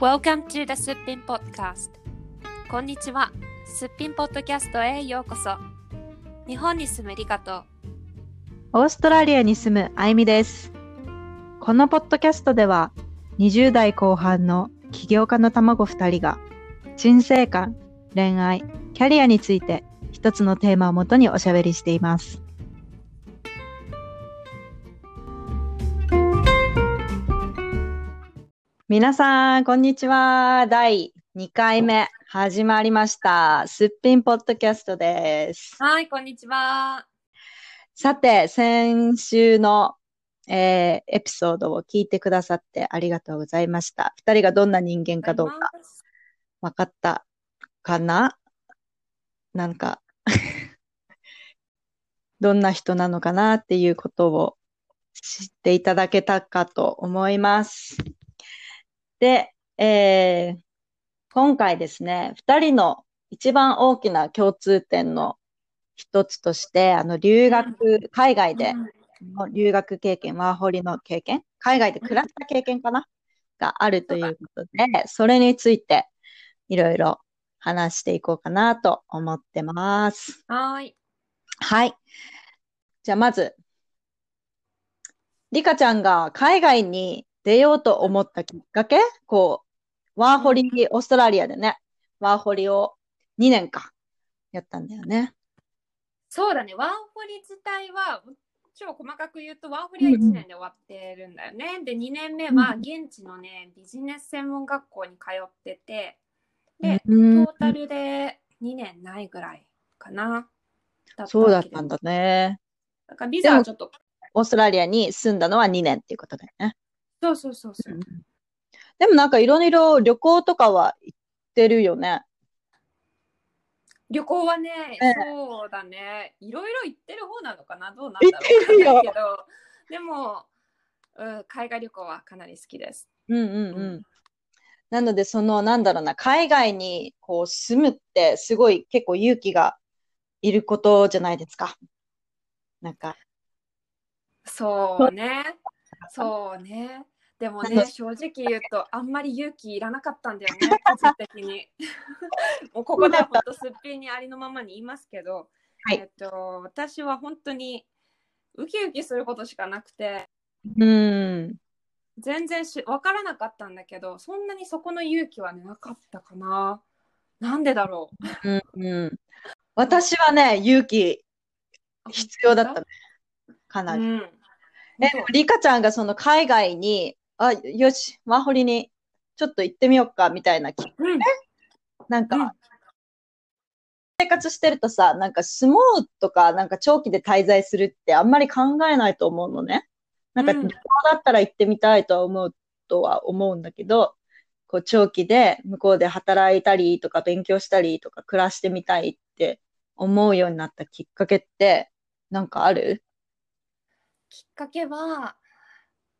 Welcome to the すっぴん Podcast こんにちはすっぴんポッドキャストへようこそ日本に住むリカとオーストラリアに住むあゆみです。このポッドキャストでは、20代後半の起業家の卵2人が、人生観、恋愛、キャリアについて一つのテーマをもとにおしゃべりしています。皆さん、こんにちは。第2回目始まりました。すっぴんポッドキャストです。はいこんにちはさて、先週の、えーエピソードを聞いてくださってありがとうございました。二人がどんな人間かどうか分かったかな？なんか、どんな人なのかな？っていうことを知っていただけたかと思います。で、えー今回ですね、二人の一番大きな共通点の一つとして、あの、留学、海外での留学経験、ワーホリの経験、海外で暮らした経験かな？があるということで、それについていろいろ話していこうかなと思ってます。はいはい。じゃあまず、リカちゃんが海外に出ようと思ったきっかけ？こう、ワーホリ、オーストラリアでね、ワーホリを2年か、やったんだよね。そうだね。ワーホリ自体は超細かく言うとワーホリは1年で終わってるんだよね、で2年目は現地のねビジネス専門学校に通ってて。でトうん。ータルで2年ないぐらいかな。だそうだったんだね。だからビザはちょっとオーストラリアに住んだのは2年っていうことだよね。そうそうそうそうでもなんかいろいろ旅行とかは行ってるよね。旅行はね、ええそうだね、いろいろ行ってる方なのかな、どうなん行だろう？けど、でも、うん、海外旅行はかなり好きです。うんうんうん。なのでそのなんだろうな、海外にこう住むってすごい結構勇気がいることじゃないですか。なんか、そうね、そうね。でもね、正直言うと、あんまり勇気いらなかったんだよね、個人的に。もうここでは本当すっぴんにありのままに言いますけど、はいえっと、私は本当にウキウキすることしかなくて、うん。全然し分からなかったんだけどそんなにそこの勇気は、ね、なかったかななんでだろううんうん。私はね、勇気必要だったね。かなり。うんリカちゃんがその海外に、あ、よし、ワーホリにちょっと行ってみようかみたいなきうん。なんか、うん。生活してるとさ、なんか住もうとか、なんか長期で滞在するってあんまり考えないと思うのね。なんかうん。旅行だったら行ってみたいとは思うとは思うんだけど、こう長期で向こうで働いたりとか勉強したりとか暮らしてみたいって思うようになったきっかけってなんかある？きっかけは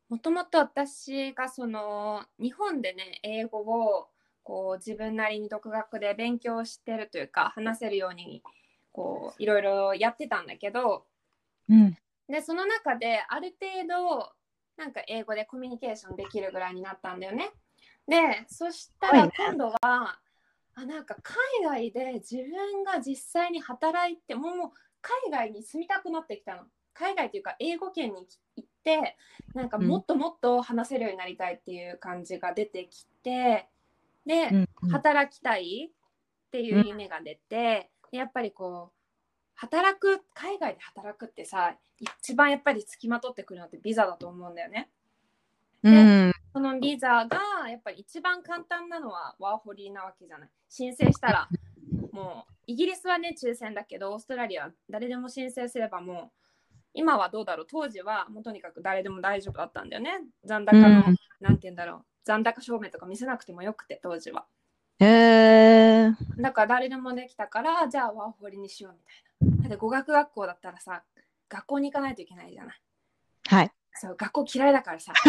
もともと私がその日本でね英語をこう自分なりに独学で勉強してるというか話せるようにこういろいろやってたんだけどうん。でその中である程度なんか英語でコミュニケーションできるぐらいになったんだよね。でそしたら今度は、あなんか海外で自分が実際に働いてもうもう海外に住みたくなってきたの。海外というか英語圏に行ってなんかもっともっと話せるようになりたいっていう感じが出てきてで、働きたいっていう夢が出て、でやっぱりこう働く海外で働くってさ一番やっぱりつきまとってくるのってビザだと思うんだよね。うん。そのビザがやっぱり一番簡単なのはワーホリなわけじゃない。申請したらもうイギリスはね抽選だけどオーストラリアは誰でも申請すればもう今はどうだろう？当時はもうとにかく誰でも大丈夫だったんだよね。残高の、うんなんて言うんだろう残高証明とか見せなくてもよくて当時は。へえ。だから誰でもできたからじゃあワーホリにしようみたいな。だって語学学校だったらさ学校に行かないといけないじゃない。はい。そう学校嫌いだからさ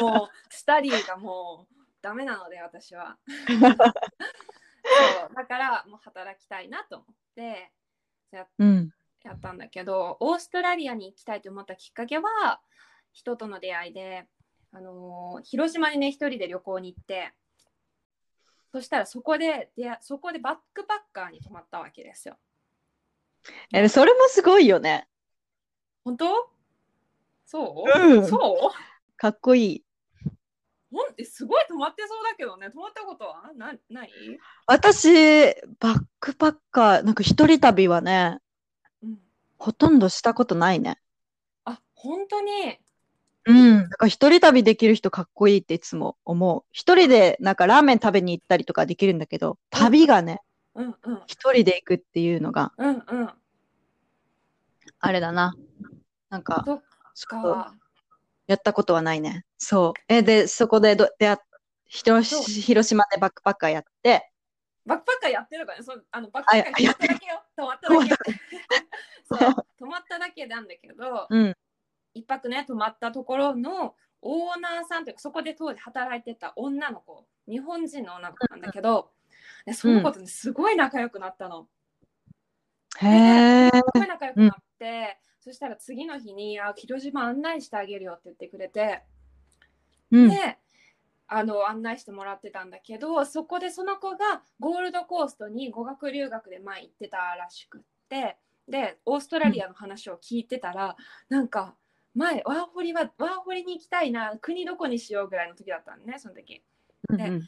もうスタディがもうダメなので私は そうだからもう働きたいなと思ってやうん。やったんだけどオーストラリアに行きたいと思ったきっかけは人との出会いであのー広島にね一人で旅行に行ってそしたらそこででそこでバックパッカーに泊まったわけですよ。え、それもすごいよね。本当？そう、うん。そう？かっこいい。ほんえすごい泊まってそうだけどね。泊まったことは？なない、私、バックパッカー、なんか一人旅はね、うん、ほとんどしたことないね。あ本当に？うん。だから一人旅できる人かっこいいっていつも思う。一人でなんかラーメン食べに行ったりとかできるんだけど、旅がね、うんうん一人で行くっていうのがうんうんあれだな。なんか、そっかやったことはないね。そう。え、で、そこでど出会広島でバックパッカーやって、バックパッカーやってるからね。そあのバックパッカーあややっただけよ。泊まっただけ。そう泊 まっただけなんだけどうん。一泊ね泊まったところのオーナーさんというかそこで当時働いてた女の子。日本人の女の子なんだけど、でその子とねすごい仲良くなったの。へえ。すごい仲良くなって、そしたら次の日にあ広島案内してあげるよって言ってくれて、うん。であの案内してもらってたんだけどそこでその子がゴールドコーストに語学留学で前行ってたらしくってでオーストラリアの話を聞いてたら、なんか前ワーホリはワーホリに行きたいな国どこにしようぐらいの時だったのねその時。うんうん。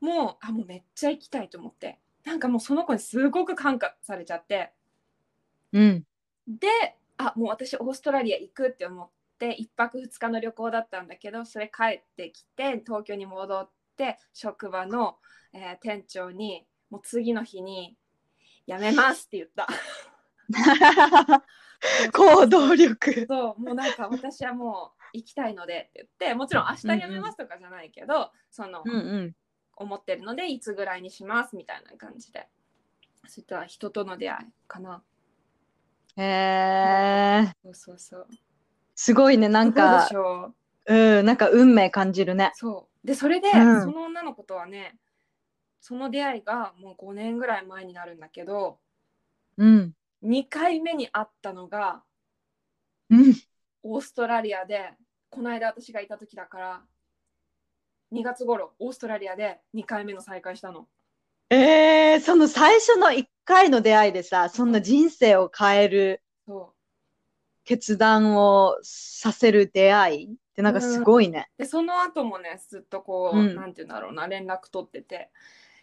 もうあもうめっちゃ行きたいと思って。なんかもうその子にすごく感化されちゃって。うん。であもう私オーストラリア行くって思って1泊2日の旅行だったんだけどそれ帰ってきて東京に戻って職場の、えー店長にもう次の日に「辞めます」って言った。行動力。そうもうなんか私はもう行きたいのでって言ってもちろん明日辞めますとかじゃないけど、その、うんうん。思ってるのでいつぐらいにしますみたいな感じでそういった人との出会いかな。へえ。そうそうそう。すごいね。なんかううん、なんか運命感じるね。そう。で、それで、うんその女の子とはね、その出会いがもう5年ぐらい前になるんだけど、うん。2回目に会ったのがうん。オーストラリアで、この間私がいた時だから、2月頃、オーストラリアで2回目の再会したの。えー、その最初の1回の出会いでさ、そんな人生を変えるそ決断をさせる出会いってなんかすごいね。う。で、その後もね、ずっとこう、うんなんて言うんだろうな、連絡取ってて。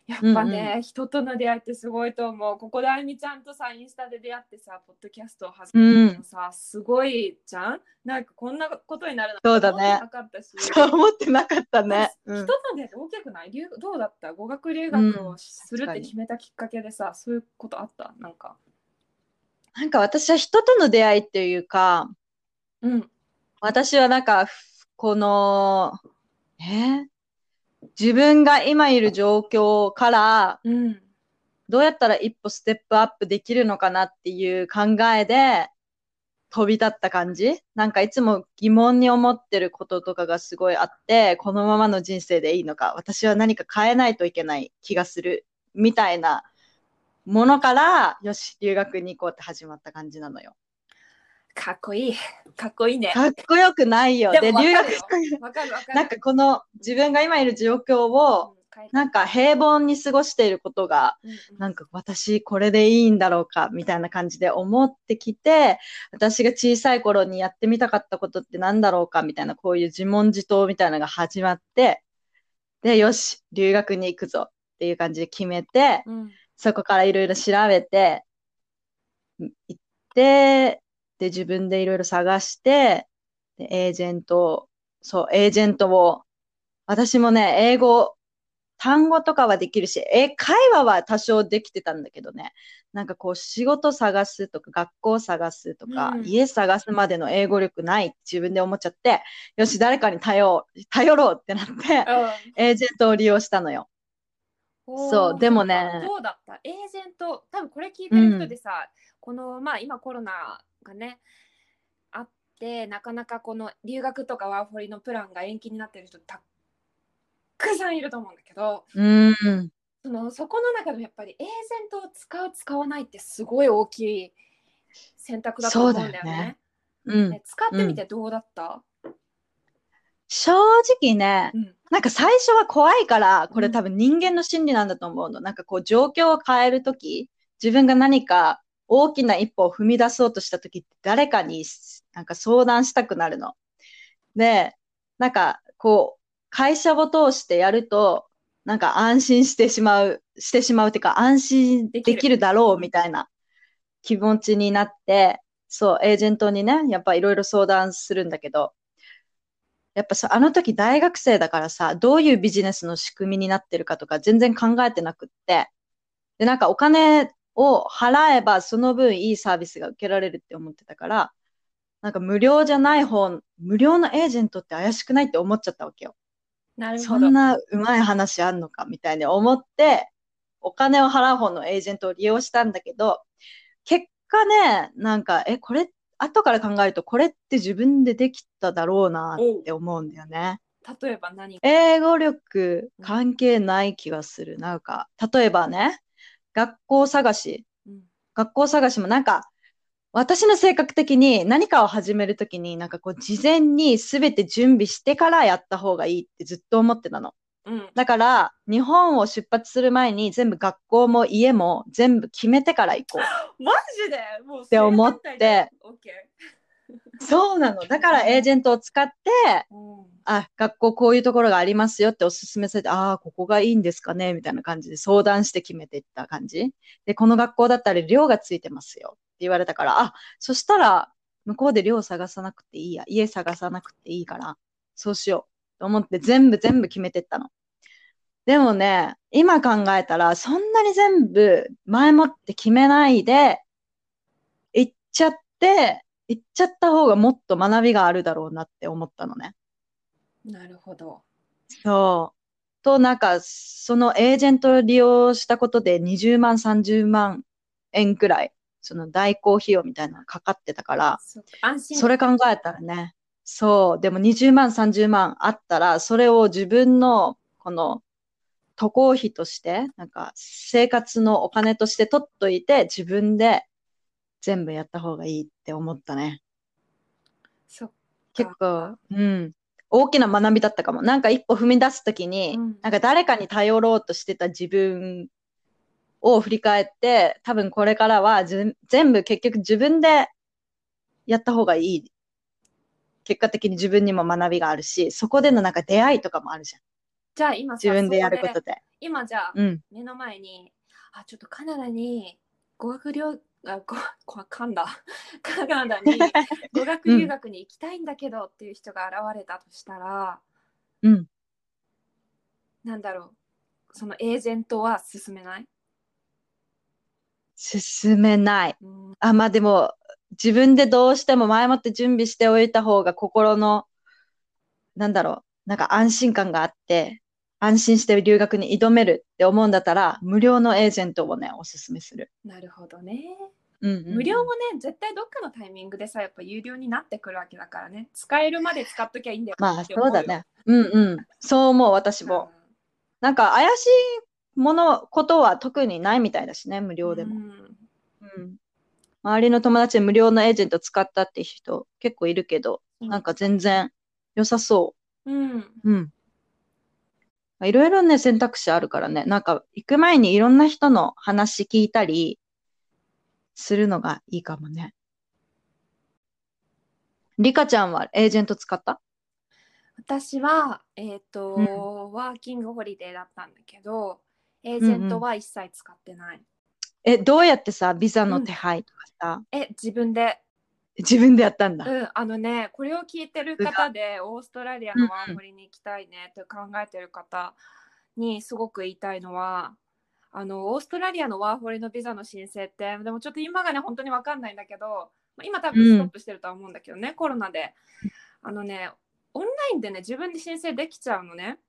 やっぱね、うん人との出会いってすごいと思う。ここであゆみちゃんとさ、インスタで出会ってさ、ポッドキャストを始めたのさ、すごいじゃん？なんかこんなことになるなんてそうだね思ってなかったし。そう思ってなかったね。うん人との出会いって大きくない？留どうだった？語学留学をするって決めたきっかけでさ、そういうことあった？なんか。なんか私は人との出会いっていうか、うん。私はなんか、この、え？ー自分が今いる状況から、うん。どうやったら一歩ステップアップできるのかなっていう考えで飛び立った感じ？なんかいつも疑問に思ってることとかがすごいあって、このままの人生でいいのか、私は何か変えないといけない気がするみたいなものから、よし、留学に行こうって始まった感じなのよ。かっこいい。かっこいいね。かっこよくないよ。で、留学。なんかこの自分が今いる状況を、なんか平凡に過ごしていることが、なんか私これでいいんだろうかみたいな感じで思ってきて、私が小さい頃にやってみたかったことってなんだろうかみたいなこういう自問自答みたいなのが始まって、で、よし、留学に行くぞっていう感じで決めて、うんそこからいろいろ調べて、行って、で、自分でいろいろ探して、で、エージェント、そう、エージェントを、私もね、英語、単語とかはできるし、え、会話は多少できてたんだけどね、なんかこう、仕事探すとか、学校探すとか、うん。家探すまでの英語力ないって自分で思っちゃって、よし、誰かに頼頼ろうってなって、エージェントを利用したのよ。うんそうでもね。どうだった。エージェント、多分これ聞いてる人でさ、このまあ今コロナがね、あって、なかなかこの留学とかワーホリのプランが延期になってる人たくさんいると思うんだけど、うん。そのそこの中でもやっぱりエージェントを使う使わないってすごい大きい選択だと思うんだよね。そうだよね。うん。ね使ってみてどうだった、正直ね、うんなんか最初は怖いから、これうん多分人間の心理なんだと思うの。なんかこう状況を変えるとき、自分が何か大きな一歩を踏み出そうとしたときって誰かになんか相談したくなるの。で、なんかこう会社を通してやると、なんか安心してしまう、してしまうっていうか安心できるだろうみたいな気持ちになって、そう、エージェントにね、やっぱいろいろ相談するんだけど、やっぱさ、あの時大学生だからさ、どういうビジネスの仕組みになってるかとか全然考えてなくって。で、なんかお金を払えばその分いいサービスが受けられるって思ってたから、なんか無料じゃない方、無料のエージェントって怪しくないって思っちゃったわけよ。なるほどそん。なうまい話あんのかみたいに思って、お金を払う方のエージェントを利用したんだけど、結果ね、なんか、え、これ、後から考えると、これって自分でできただろうなって思うんだよね。例えば何英語力関係ない気がする。なんか、例えばね、学校探し。うん学校探しもなんか、私の性格的に何かを始めるときに、なんかこう、事前に全て準備してからやった方がいいってずっと思ってたの。うん。だから、日本を出発する前に全部学校も家も全部決めてから行こ マジで？もうって思って。そうなの。だからエージェントを使って、ー。うんあ、学校こういうところがありますよっておすすめされて、ああ、ここがいいんですかね？みたいな感じで相談して決めていった感じ。で、この学校だったら寮がついてますよって言われたから、あ、そしたら向こうで寮探さなくていいや。家探さなくていいから、そうしようと思って全部全部決めてったの。でもね、今考えたら、そんなに全部前もって決めないで、行っちゃって、行っちゃった方がもっと学びがあるだろうなって思ったのね。なるほど。そう。と、なんか、そのエージェントを利用したことで20万、30万円くらい、その代行費用みたいなのがかかってたから、そう安心それ考えたらね、そう、でも20万、30万あったら、それを自分の、この、渡航費として、なんか、生活のお金として取っといて、自分で全部やった方がいいって思ったね。そっか結構、うん。大きな学びだったかも。なんか一歩踏み出すときに、うんなんか誰かに頼ろうとしてた自分を振り返って、多分これからはず全部結局自分でやった方がいい。結果的に自分にも学びがあるし、そこでのなんか出会いとかもあるじゃん。じゃあ今さ自分でやることで。今じゃあうん。目の前にあちょっとカナダに語学留あごこ噛んだ カナダに 語学留学に行きたいんだけどっていう人が現れたとしたら、うん。なんだろうそのエージェントは進めない、進めない。うんあ、まあでも、自分でどうしても前もって準備しておいた方が心の、なんだろう、なんか安心感があって、安心して留学に挑めるって思うんだったら、無料のエージェントをね、おすすめする。なるほどね。うんうんうん無料もね絶対どっかのタイミングでさやっぱ有料になってくるわけだからね使えるまで使っときゃいいんだよまあそうだね。うんうん。そう思う、私も。なんか怪しいもの、ことは特にないみたいだしね、無うん料でも。うんうん。周りの友達で無料のエージェント使ったって人結構いるけど、なんか全然良さそう。うんうん。いろいろね、選択肢あるからね。なんか、行く前にいろんな人の話聞いたりするのがいいかもね。リカちゃんはエージェント使った？私は、えっ、と、うんワーキングホリデーだったんだけど、エージェントは一切使ってない。え、どうやってさ、ビザの手配とかさ、え、自分で、自分でやったんだ。うん、あのね、これを聞いてる方で、オーストラリアのワーホリに行きたいねって考えてる方にすごく言いたいのは、あの、オーストラリアのワーホリのビザの申請って、でもちょっと今がね、本当にわかんないんだけど、まあ今多分ストップしてるとは思うんだけどね、コロナで。あのね、オンラインでね、自分で申請できちゃうのね。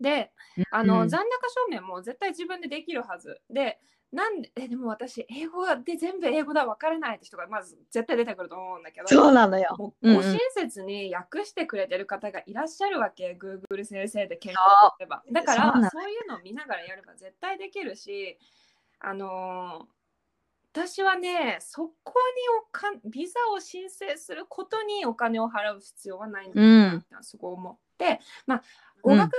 で、あの、うん残高証明も絶対自分でできるはず。で、なんで、え、でも私、英語で全部英語だ、わからないって人がまず絶対出てくると思うんだけど、そうなのよ。もうんうんうご親切に訳してくれてる方がいらっしゃるわけ、Google 先生で検そ索すれば。だからそうなのそういうのを見ながらやれば絶対できるし、あのー私はねそこにおかビザを申請することにお金を払う必要はないんだなってすごい思って、まあ語学学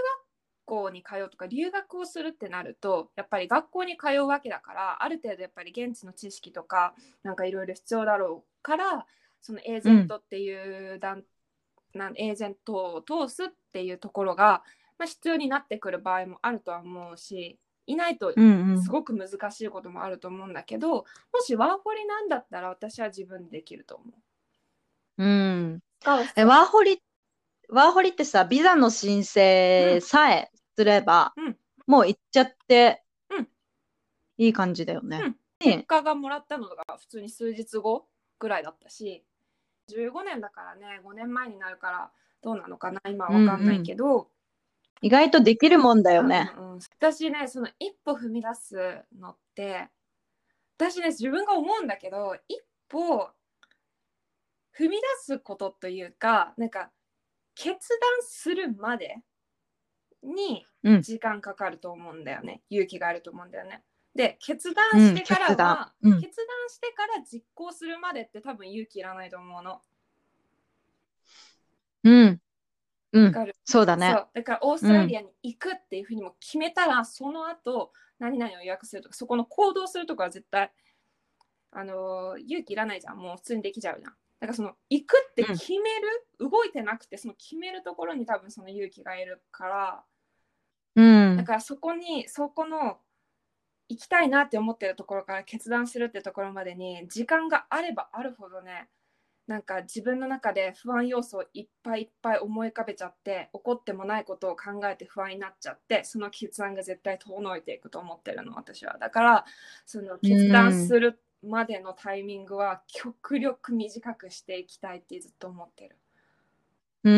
校に通うとか留学をするってなるとやっぱり学校に通うわけだからある程度やっぱり現地の知識とかなんかいろいろ必要だろうからそのエージェントっていう団、なんエージェントを通すっていうところが、まあ、必要になってくる場合もあるとは思うしいないとうんうんすごく難しいこともあると思うんだけど、もしワーホリなんだったら私は自分でできると思う。うん。え、ワーホリ、ワーホリってさ、ビザの申請さえすれば、うん。もう行っちゃってうん、いい感じだよね。うん。ね。結果がもらったのが普通に数日後ぐらいだったし15年だからね5年前になるからどうなのかな今は分かんないけど、意外とできるもんだよね。うんうん。私ねその一歩踏み出すのって私ね自分が思うんだけど一歩踏み出すことというかなんか決断するまでにうん時間かかると思うんだよね、勇気があると思うんだよね。で決断してからうん決断は、うん決断してから実行するまでって多分勇気いらないと思うの。うん。うんわ。かる？そうだねそ。うだからオーストラリアに行くっていうふうにも決めたら、その後何々を予約するとかそこの行動するとかは絶対あのー勇気いらないじゃんもう普通にできちゃうじゃんだからその行くって決める、動いてなくてその決めるところに多分その勇気がいるからうん。だ。からそこにそこの行きたいなって思ってるところから決断するってところまでに時間があればあるほどねなんか自分の中で不安要素をいっぱいいっぱい思い浮かべちゃって起こってもないことを考えて不安になっちゃってその決断が絶対遠のいていくと思ってるの私は。だからその決断するまでのタイミングは極力短くしていきたいってずっと思ってる。うー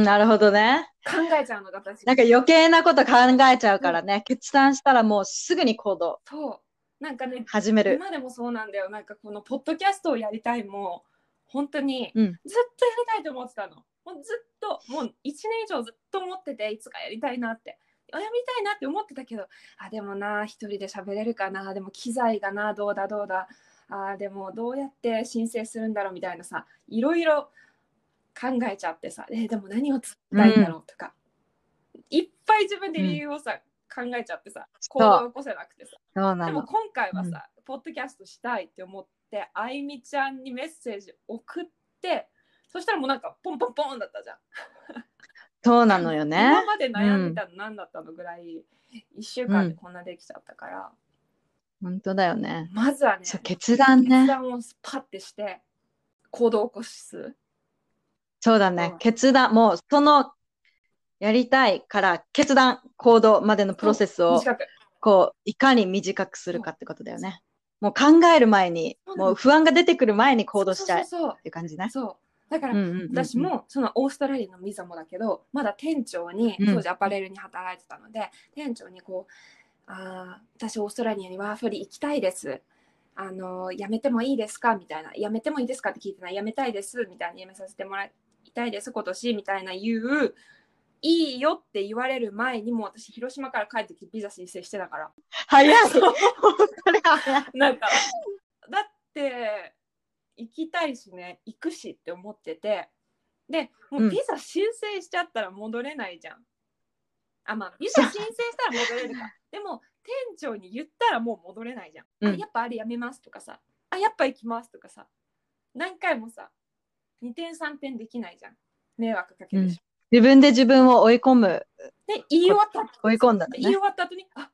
ん、なるほどね。考えちゃうのが私。なんか余計なこと考えちゃうからね。決断したらもうすぐに行動。そう。なんかね始める。今でもそうなんだよ。なんかこのポッドキャストをやりたいも本当にうん。ずっとやりたいと思ってたの。もうずっともう1年以上ずっと思ってていつかやりたいなって。あやりたいなって思ってたけどあでもな一人で喋れるかな。でも機材がなどうだどうだ。あでもどうやって申請するんだろうみたいなさいろいろ考えちゃってさ、えーでも何を作りたいんだろうとか、いっぱい自分で理由をさ、考えちゃってさ行動を起こせなくてさ。でも今回はさ、ポッドキャストしたいって思ってあいみちゃんにメッセージ送ってそしたらもうなんかポンポンポンだったじゃん。そうなのよね今。まで悩んでたの何だったのぐらい、1週間でこんなできちゃったから、本当だよね。まずはね決断決ね。断をパッてして行動を起こす。そうだね。うん。決断、もうそのやりたいから決断、行動までのプロセスをこういかに短くするかってことだよね。もう考える前に、もう不安が出てくる前に行動しちゃうそうていう。感じね。そう。だから、うんうんうんうん。私もそのオーストラリアのビザもだけどまだ店長にうん。当時アパレルに働いてたので、店長にこうあー私オーストラリアにワーフリ行きたいです。あの辞めてもいいですか？みたいな。辞めてもいいですか？って聞いてない。辞めたいです。みたいな。辞めさせてもらいたいです今年みたいな言ういいよって言われる前にもう私広島から帰ってきてビザ申請してたから早い本当に早い。なんかだって行きたいしね行くしって思っててでもううんビザ申請しちゃったら戻れないじゃん。あまあビザ申請したら戻れるか。でも店長に言ったらもう戻れないじゃん。うんあやっぱあれやめますとかさあやっぱ行きますとかさ何回もさ2点3点できないじゃん。迷惑かけるでしょ。自分で自分を追い込む、で言い終わった後追い込んだね言い終。わった後にあ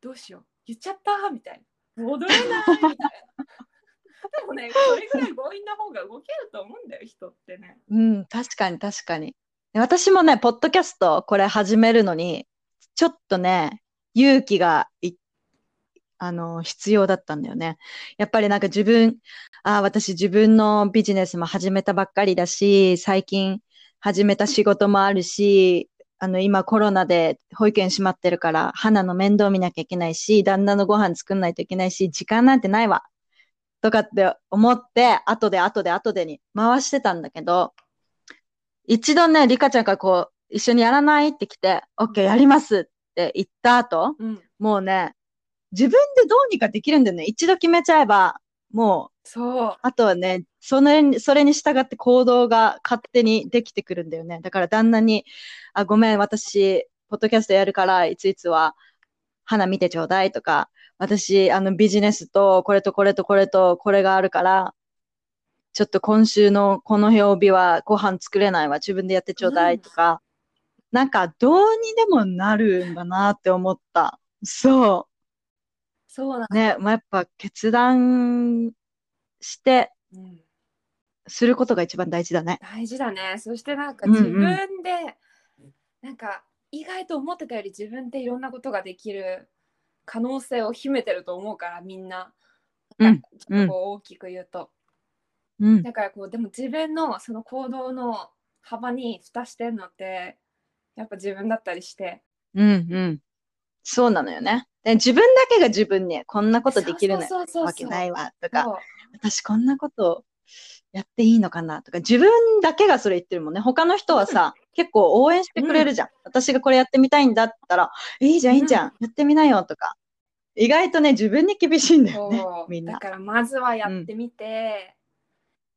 どうしよう言っちゃったみたいな戻れないみたいなでもねそれぐらい強引な方が動けると思うんだよ人ってねうん、確かに確かに。で私もね、ポッドキャストこれ始めるのに、ちょっとね、勇気がい、あの、必要だったんだよね。やっぱりなんか自分、ああ、私自分のビジネスも始めたばっかりだし、最近始めた仕事もあるし、あの、今コロナで保育園閉まってるから、花の面倒見なきゃいけないし、旦那のご飯作んないといけないし、時間なんてないわ。とかって思って、後で後で後でに回してたんだけど、一度ね、リカちゃんがこう、一緒にやらないって来て、OK、やりますって言った後、うんもうね、自分でどうにかできるんだよね。一度決めちゃえば、もう、そう。あとはね、その、それに従って行動が勝手にできてくるんだよね。だから旦那に、あ、ごめん、私、ポッドキャストやるから、いついつは、花見てちょうだいとか、私、あの、ビジネスと、これとこれとこれとこれがあるから、ちょっと今週のこの曜日はご飯作れないわ、自分でやってちょうだいとか、うん、なんかどうにでもなるんだなって思った。そう。そうだね。まあ、やっぱ決断して、することが一番大事だね。大事だね。そしてなんか自分で、うんうん、なんか意外と思ってたより自分っていろんなことができる可能性を秘めてると思うからみんな。うん、ちょっと大きく言うと。うん、だからこうでも自分のその行動の幅に蓋してんのってやっぱ自分だったりして。うんうん。そうなのよね。で自分だけが自分にこんなことできるのわけないわとか、私こんなことやっていいのかなとか、自分だけがそれ言ってるもんね。他の人はさ、うん、結構応援してくれるじゃん。うん、私がこれやってみたいんだったら、いいじゃん、いいじゃん、やってみなよとか。意外とね、自分に厳しいんだよね、みんな。だからまずはやってみて、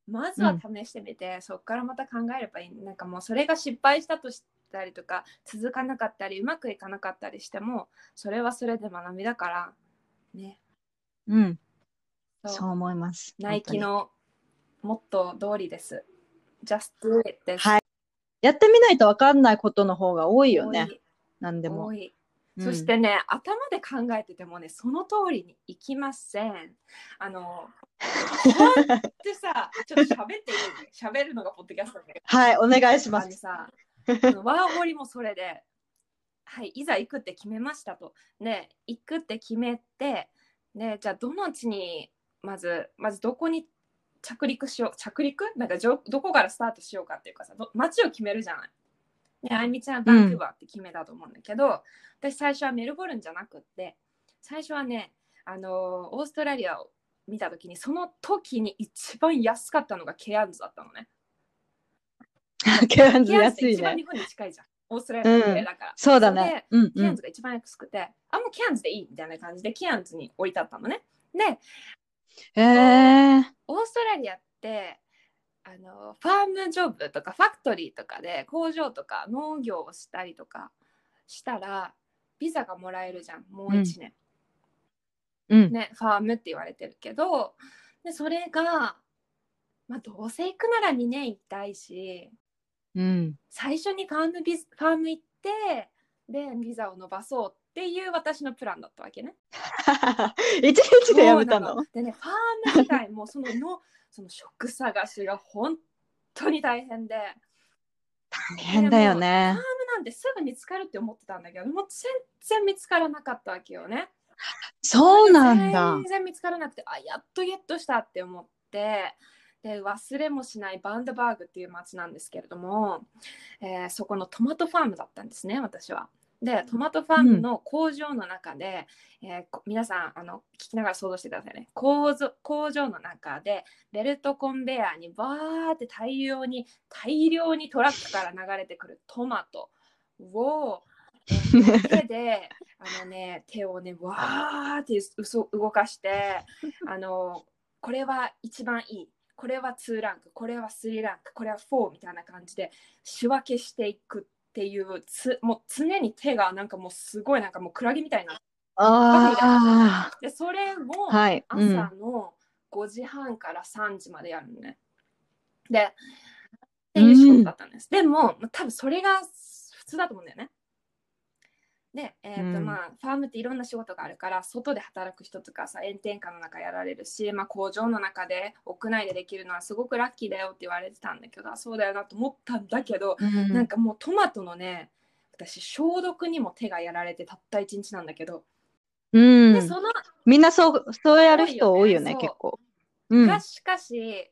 まずは試してみて、そこからまた考えればいい。なんかもうそれが失敗したとしたりとか続かなかったりうまくいかなかったりしてもそれはそれで学びだからね。うんそう思います。ナイキのもっと通りです。Just do it です。はい。やってみないと分かんないことの方が多いよね。何でも。多い。そしてね、うん、頭で考えててもね、その通りにいきません。あの、ってさ、ちょっと喋っていい？喋るのがポッドキャストだけど。はい、お願いします。さ ワーホリもそれで、はい、いざ行くって決めましたと。ね、行くって決めて、ね、じゃあどの地にまず、まずどこに着陸しよう、着陸？なんかどこからスタートしようかっていうかさ、街を決めるじゃない？ね、あいみちゃんバンクーバーって決めたと思うんだけど、うん、私最初はメルボルンじゃなくって最初はねあのオーストラリアを見た時にその時に一番安かったのがケアンズだったのね。ケアンズ安いね。一番日本に近いじゃん。オーストラリアだから。うん、そうだね。ケアンズが一番安くて、あ、もうケアンズでいいみたいな感じでケアンズに置いてあったのね。で、えー、オーストラリアってあの farm job とか factory とかで工場とか農業をしたりとかしたらビザがもらえるじゃんもう1年、うん、ね、ファームって言われてるけどでそれが、まあ、どうせ行くなら2年行きたいし、うん、最初にファームビファーム行ってでビザを伸ばそうっていう私のプランだったわけね。一日でやめたの？でねファーム以外もそのの その職探しが本当に大変で。大変だよね。ファームなんてすぐ見つかるって思ってたんだけど、もう全然見つからなかったわけよね。そうなんだ。全然見つからなくて、あ、やっとゲットしたって思って、で忘れもしないバンドバーグっていう町なんですけれども、えー、そこのトマトファームだったんですね、私は。でトマトファームの工場の中で、うん、えー、皆さんあの聞きながら想像してくださいね。工工場の中でベルトコンベヤーにバーって大量に大量にトラックから流れてくるトマトを手で あの、ね、手をねわーって動かしてあのこれは一番いいこれは2ランクこれは3ランクこれは4みたいな感じで仕分けしていくっていうつもう常に手がなんかもうすごいなんかもうクラゲみたいなあでそれを朝の5時半から3時までやるのね。でっていう仕事だったんです。うん、でも多分それが普通だと思うんだよね。で、えーとまあ、ファームっていろんな仕事があるから外で働く人とかさ炎天下の中やられるし、まあ、工場の中で屋内でできるのはすごくラッキーだよって言われてたんだけどそうだよなと思ったんだけど、うん、なんかもうトマトのね私消毒にも手がやられてたった1日なんだけど、うん、でそのみんなそうそうやる人多いよね、ね、結構。うん、しかし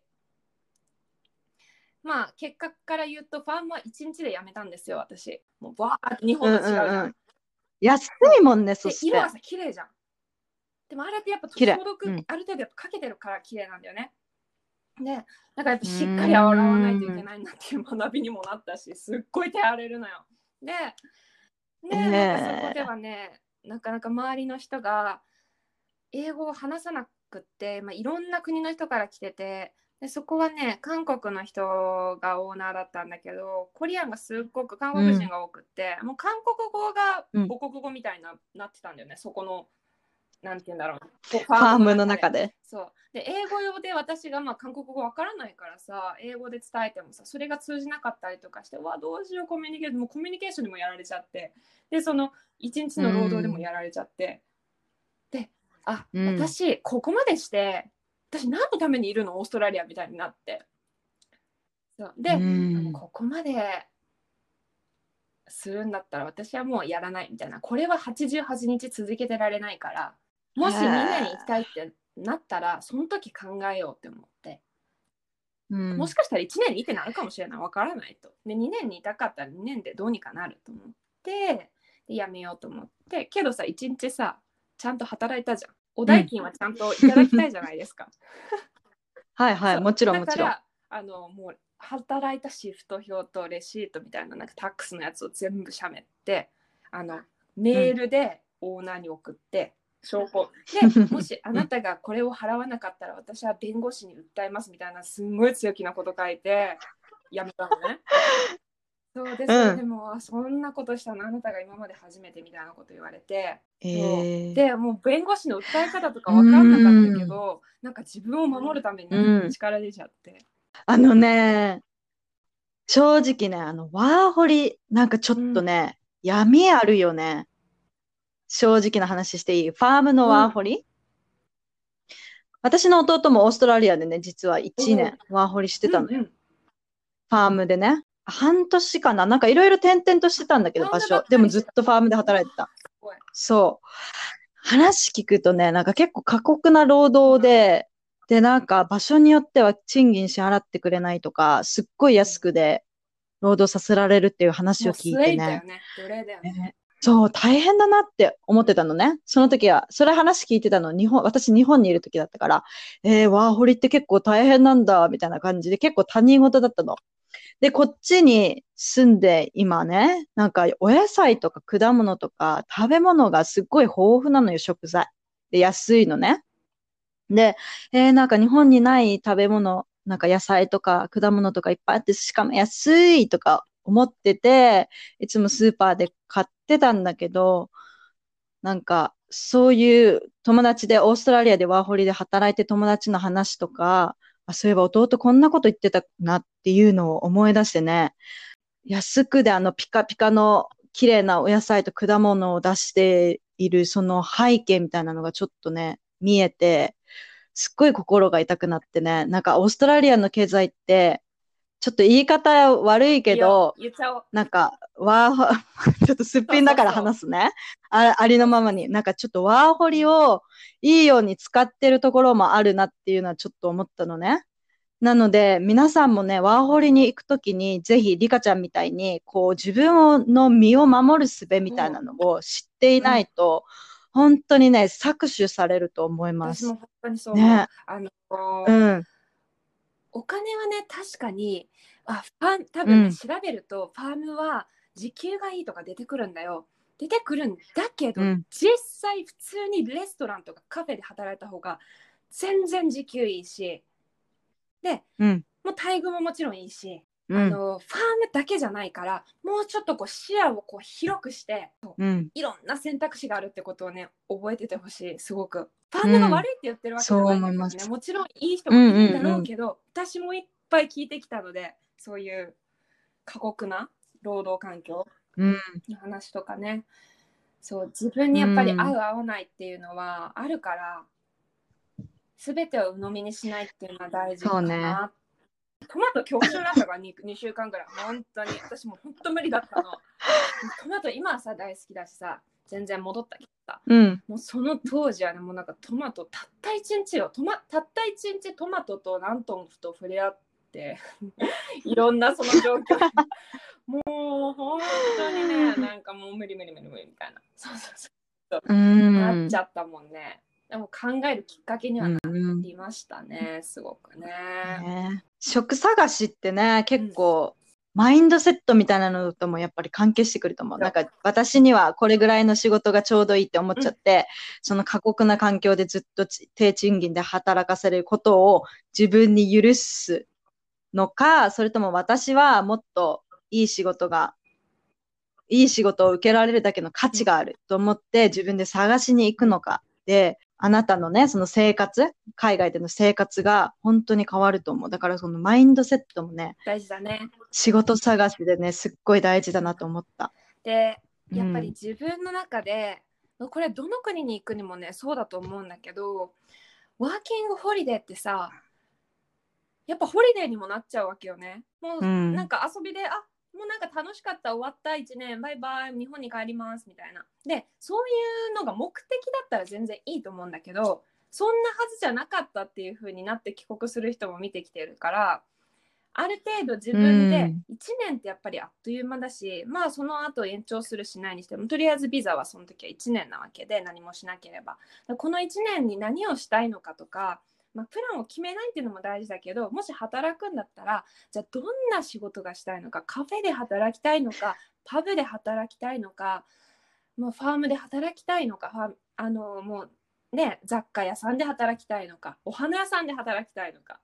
まあ結果から言うとファームは1日で辞めたんですよ私。もうバーって日本と違うじゃん。うんうんうん安いもんね、そして。色はさ、綺麗じゃん。でもあれってやっぱ消毒、うん、ある程度やっぱかけてるから綺麗なんだよね。で、なんかやっぱしっかり洗わないといけないなっていう学びにもなったし、すっごい手荒れるのよ。で、で、なんかそこではね、なかなか周りの人が、英語を話さなくって、まあ、いろんな国の人から来ててでそこはね韓国の人がオーナーだったんだけどコリアンがすっごく韓国人が多くって、もう韓国語が母国語みたいな、なってたんだよねそこのなんて言うんだろうフファームの中で。そう。で英語用で私がまあ韓国語わからないからさ英語で伝えてもさそれが通じなかったりとかしてうわどうしようコミュニケーションもうコミュニケーションにもやられちゃってでその一日の労働でもやられちゃって、であ、うん。私ここまでして私何のためにいるの？オーストラリアみたいになって。そう。で、うん。ここまでするんだったら私はもうやらないみたいな。これは88日続けてられないからもし2年行きたいってなったらその時考えようって思って、うん。もしかしたら1年にいてなるかもしれない。わからないと。で2年にいたかったら2年でどうにかなると思ってでやめようと思って。けどさ1日さちゃんと働いたじゃんお代金はちゃんといただきたいじゃないですか、はいはい、もちろんもちろん。だからあのもう働いたシフト表とレシートみたいななんかタックスのやつを全部しゃべってあのメールでオーナーに送って、証拠。でもしあなたがこれを払わなかったら私は弁護士に訴えますみたいなすんごい強気なこと書いてやめたのね。そうです、うん。でもあそんなことしたの？あなたが今まで初めてみたいなこと言われて、えー、でもう弁護士の訴え方とか分かんなかったけど、なんか自分を守るためうん。に力出ちゃって。あのね、正直ね、あの、ワーホリ、なんかちょっとね、闇あるよね。正直な話していい？ファームのワーホリ、私の弟もオーストラリアでね、実は1年ワーホリしてたのよ。うんうん。ファームでね。半年かななんかいろいろ転々としてたんだけど、場所。でもずっとファームで働いてた。そう。話聞くとね、なんか結構過酷な労働で、で、なんか場所によっては賃金支払ってくれないとか、すっごい安くで労働させられるっていう話を聞いてね。ねそう、大変だなって思ってたのね。その時は、それ話聞いてたの、日本、私日本にいる時だったから、えー、ワーホリって結構大変なんだ、みたいな感じで、結構他人事だったの。で、こっちに住んで今ね、なんかお野菜とか果物とか食べ物がすっごい豊富なのよ、食材。で、安いのね。で、えー、なんか日本にない食べ物、なんか野菜とか果物とかいっぱいあって、しかも安いとか思ってて、いつもスーパーで買ってたんだけど、なんか、そういう友達でオーストラリアでワーホリで働いて友達の話とか、あ、そういえば弟こんなこと言ってたなっていうのを思い出してね、安くであのピカピカの綺麗なお野菜と果物を出しているその背景みたいなのがちょっとね、見えて、すっごい心が痛くなってね、なんかオーストラリアの経済って、ちょっと言い方悪いけど。なんか、ワーホ、ちょっとすっぴんだから話すね。あありのままに。なんかちょっとワーホリをいいように使ってるところもあるなっていうのはちょっと思ったのね。なので、皆さんもね、ワーホリに行くときに、ぜひ、リカちゃんみたいに、こう、自分をの身を守る術みたいなのを知っていないと、本当にね、搾取されると思います。私も本当にそう。ね。あの、うん。お金はね、確かに、あファン多分ね、うん調べると、ファームは時給がいいとか出てくるんだよ。出てくるんだけど、うん実際普通にレストランとかカフェで働いた方が全然時給いいし、で、うん。もう待遇ももちろんいいし、うん。あのファームだけじゃないからもうちょっとこう視野をこう広くしてうん。いろんな選択肢があるってことをね覚えててほしいすごくファームが悪いって言ってるわけじゃないんだけどね、そう思います。もちろんいい人もいるんだろうけど、私もいっぱい聞いてきたのでそういう過酷な労働環境うん。の話とかね。そう自分にやっぱりうん。合う合わないっていうのはあるから、全てを鵜呑みにしないっていうのは大事かそうね。な。トマト恐怖症だったから 2, 2週間ぐらい。本当に。私も本当無理だったの。トマト今はさ大好きだしさ全然戻ったけどさ。うん。もうその当時はねもうなんかトマトたった1日よ。トマたった1日トマトとラントンと触れ合って いろんなその状況に。もう本当にねなんかもう無理無理無理無理みたいな。そうそうそうう。ん。なっちゃったもんね。でも考えるきっかけにはなうん。りましたねすごくね。ね。食探しってね、結構マインドセットみたいなのともやっぱり関係してくると思う。なんか私にはこれぐらいの仕事がちょうどいいって思っちゃって、うん、その過酷な環境でずっと低賃金で働かせることを自分に許すのか、それとも私はもっといい仕事が、いい仕事を受けられるだけの価値があると思って自分で探しに行くのかで、あなたのね、その生活、海外での生活が本当に変わると思う。だからそのマインドセットもね、大事だね。仕事探しでね、すっごい大事だなと思った。で、やっぱり自分の中で、うん、これどの国に行くにもね、そうだと思うんだけど、ワーキングホリデーってさ、やっぱホリデーにもなっちゃうわけよね。もうなんか遊びで、うん、あもうなんか楽しかった終わった1年バイバイ日本に帰りますみたいな。でそういうのが目的だったら全然いいと思うんだけどそんなはずじゃなかったっていう風になって帰国する人も見てきてるからある程度自分で1年ってやっぱりあっという間だし、うん、まあその後延長するしないにしてもとりあえずビザはその時は1年なわけで何もしなければ。この1年に何をしたいのかとかまあ、プランを決めないっていうのも大事だけどもし働くんだったらじゃあどんな仕事がしたいのかカフェで働きたいのかパブで働きたいのかもうファームで働きたいのかあのもうね雑貨屋さんで働きたいのかお花屋さんで働きたいのか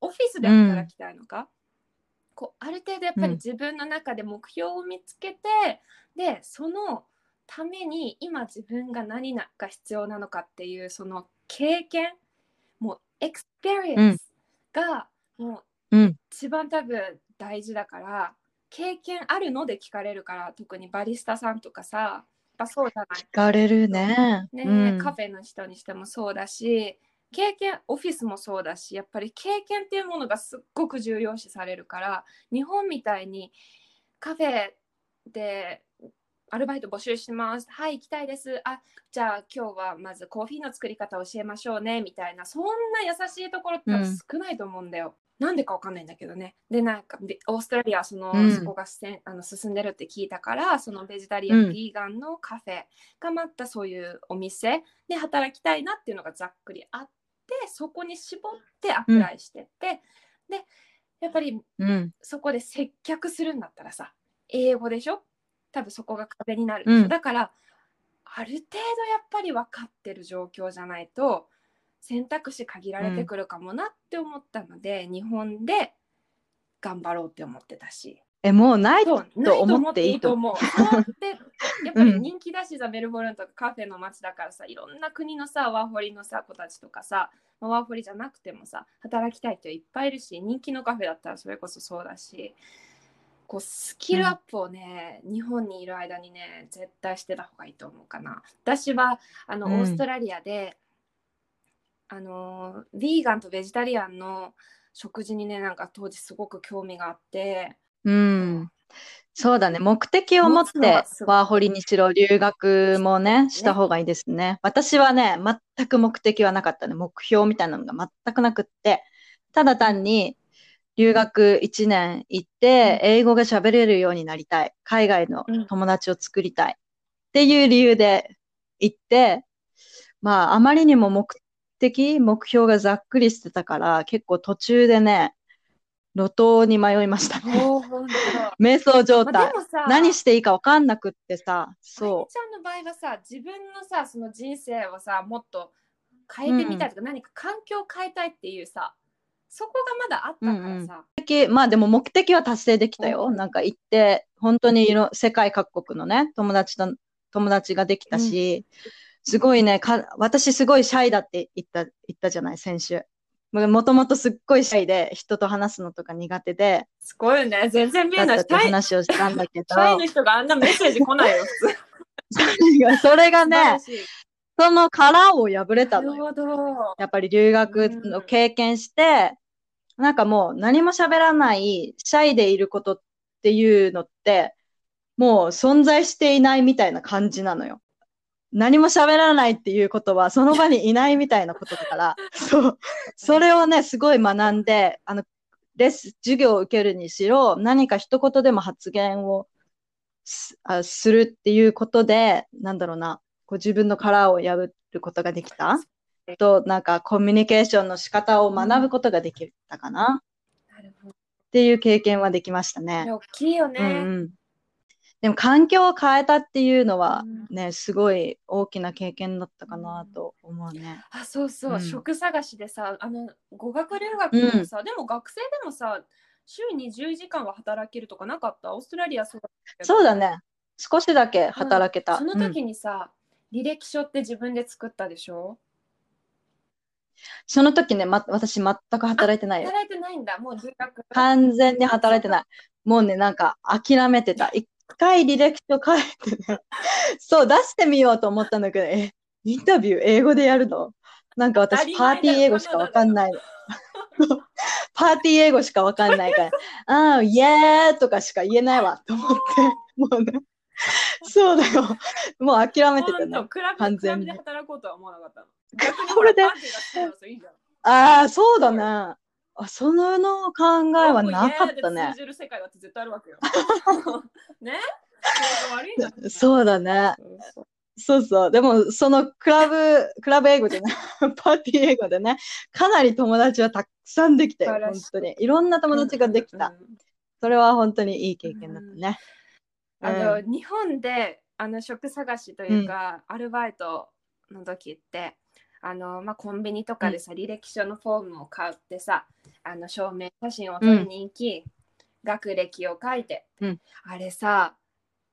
オフィスで働きたいのか、うん、こうある程度やっぱり自分の中で目標を見つけて、うん、でそのために今自分が何が必要なのかっていうその経験 experience がもう一番多分大事だから、経験あるので聞かれるから特にバリスタさんとかさやっぱそうじゃない聞かれるね。ね、うん、カフェの人にしてもそうだし経験オフィスもそうだしやっぱり経験っていうものがすっごく重要視されるから日本みたいにカフェでアルバイト募集します。はい、行きたいです。あ、じゃあ今日はまずコーヒーの作り方を教えましょうね、みたいな、そんな優しいところって少ないと思うんだよ。うん、なんでかわかんないんだけどね。で、なんか、オーストラリアはその、うん、そこがせんあの進んでるって聞いたから、そのベジタリアン、ヴィーガンのカフェがまたそういうお店。で働きたいなっていうのがざっくりあって、そこに絞ってアプライしてって、うん、で、やっぱり、そこで接客するんだったらさ、英語でしょ？多分そこが壁になる、うん、だからある程度やっぱり分かってる状況じゃないと選択肢限られてくるかもなって思ったので、うん、日本で頑張ろうって思ってたし。えもうないと思っていいと思う。そうってやっぱり人気だしさ、メルボルンとかカフェの街だからさいろんな国のさワーホリのさ子たちとかさワーホリじゃなくてもさ働きたい人いっぱいいるし人気のカフェだったらそれこそそうだしこうスキルアップをね、うん、日本にいる間にね絶対してた方がいいと思うかな。私はあの、うん、オーストラリアであのヴィーガンとベジタリアンの食事にねなんか当時すごく興味があって。うん。そうだね。目的を持ってワーホリにしろ留学もねした方がいいですね、ね、私はね全く目的はなかったね。目標みたいなのが全くなくって。ただ単に留学1年行って、英語が喋れるようになりたい。海外の友達を作りたい。っていう理由で行って、まあ、あまりにも目的、目標がざっくりしてたから、結構途中でね、路頭に迷いましたね。瞑想状態、まあ、何していいか分かんなくってさ、そう。ちゃんの場合はさ、自分のさ、その人生をさ、もっと変えてみたいとか、うん、何か環境を変えたいっていうさ、そこがまだあったからさ。うんうん、まあでも目的は達成できたよ。うん、なんか行って、本当に世界各国のね、友達と、友達ができたし、うん、すごいねか、私すごいシャイだって言った、言ったじゃない、先週。もともとすっごいシャイで、人と話すのとか苦手で。すごいね、全然見えない。って話をしたんだけど。シャイの人があんなメッセージ来ないよ。それがね、その殻を破れたのよ。やっぱり留学の経験して、なんかもう何も喋らないシャイでいることっていうのって、もう存在していないみたいな感じなのよ。何も喋らないっていうことは、その場にいないみたいなことだから、そう。それをね、すごい学んで、あの、レス、授業を受けるにしろ、何か一言でも発言をすあするっていうことで、なんだろうな、こう自分の殻を破ることができた。と、なんかコミュニケーションの仕方を学ぶことができたかな。なるほど。っっていう経験はできましたね。大きいよね。うんうん。でも環境を変えたっていうのはうんね、すごい大きな経験だったかなと思うね。あそうそう、うん職探しでさあの語学留学でもさ、でも学生でもさ週に10時間は働けるとかなかった？オーストラリアそうだそうだね。少しだけ働けた。そのうん時にさ、履歴書って自分で作ったでしょ？その時ね、ま、私全く働いてないよ。働いてないんだ。もう留学。完全に働いてない。もうね、なんか諦めてた。一回履歴書書いてね、そう、出してみようと思ったんだけど、え、インタビュー英語でやるの？なんか私、パーティー英語しかわかんない。の。パーティー英語しかわかんないから、ああ、イエーとかしか言えないわ。と思って、もうね、そうだよ。もう諦めてたね。クラブ完全にクラブで働こうとは思わなかったのこれでああ、そうだね。あ、そのの考えはなかったね通。じる世界だって絶対あるわけよ ね？そうだね。そうそう。でも、そのクラブ、クラブ英語でね、パーティー英語でね、かなり友達はたくさんできて、本素晴らしい当に。いろんな友達ができた。うんうんうんそれは本当にいい経験だったね。あの、うん日本であの職探しというか、アルバイトの時ってあの、まあ、コンビニとかでさ、履歴書のフォームを買ってさあの証明写真を撮りに行き、学歴を書いて、うん。あれさ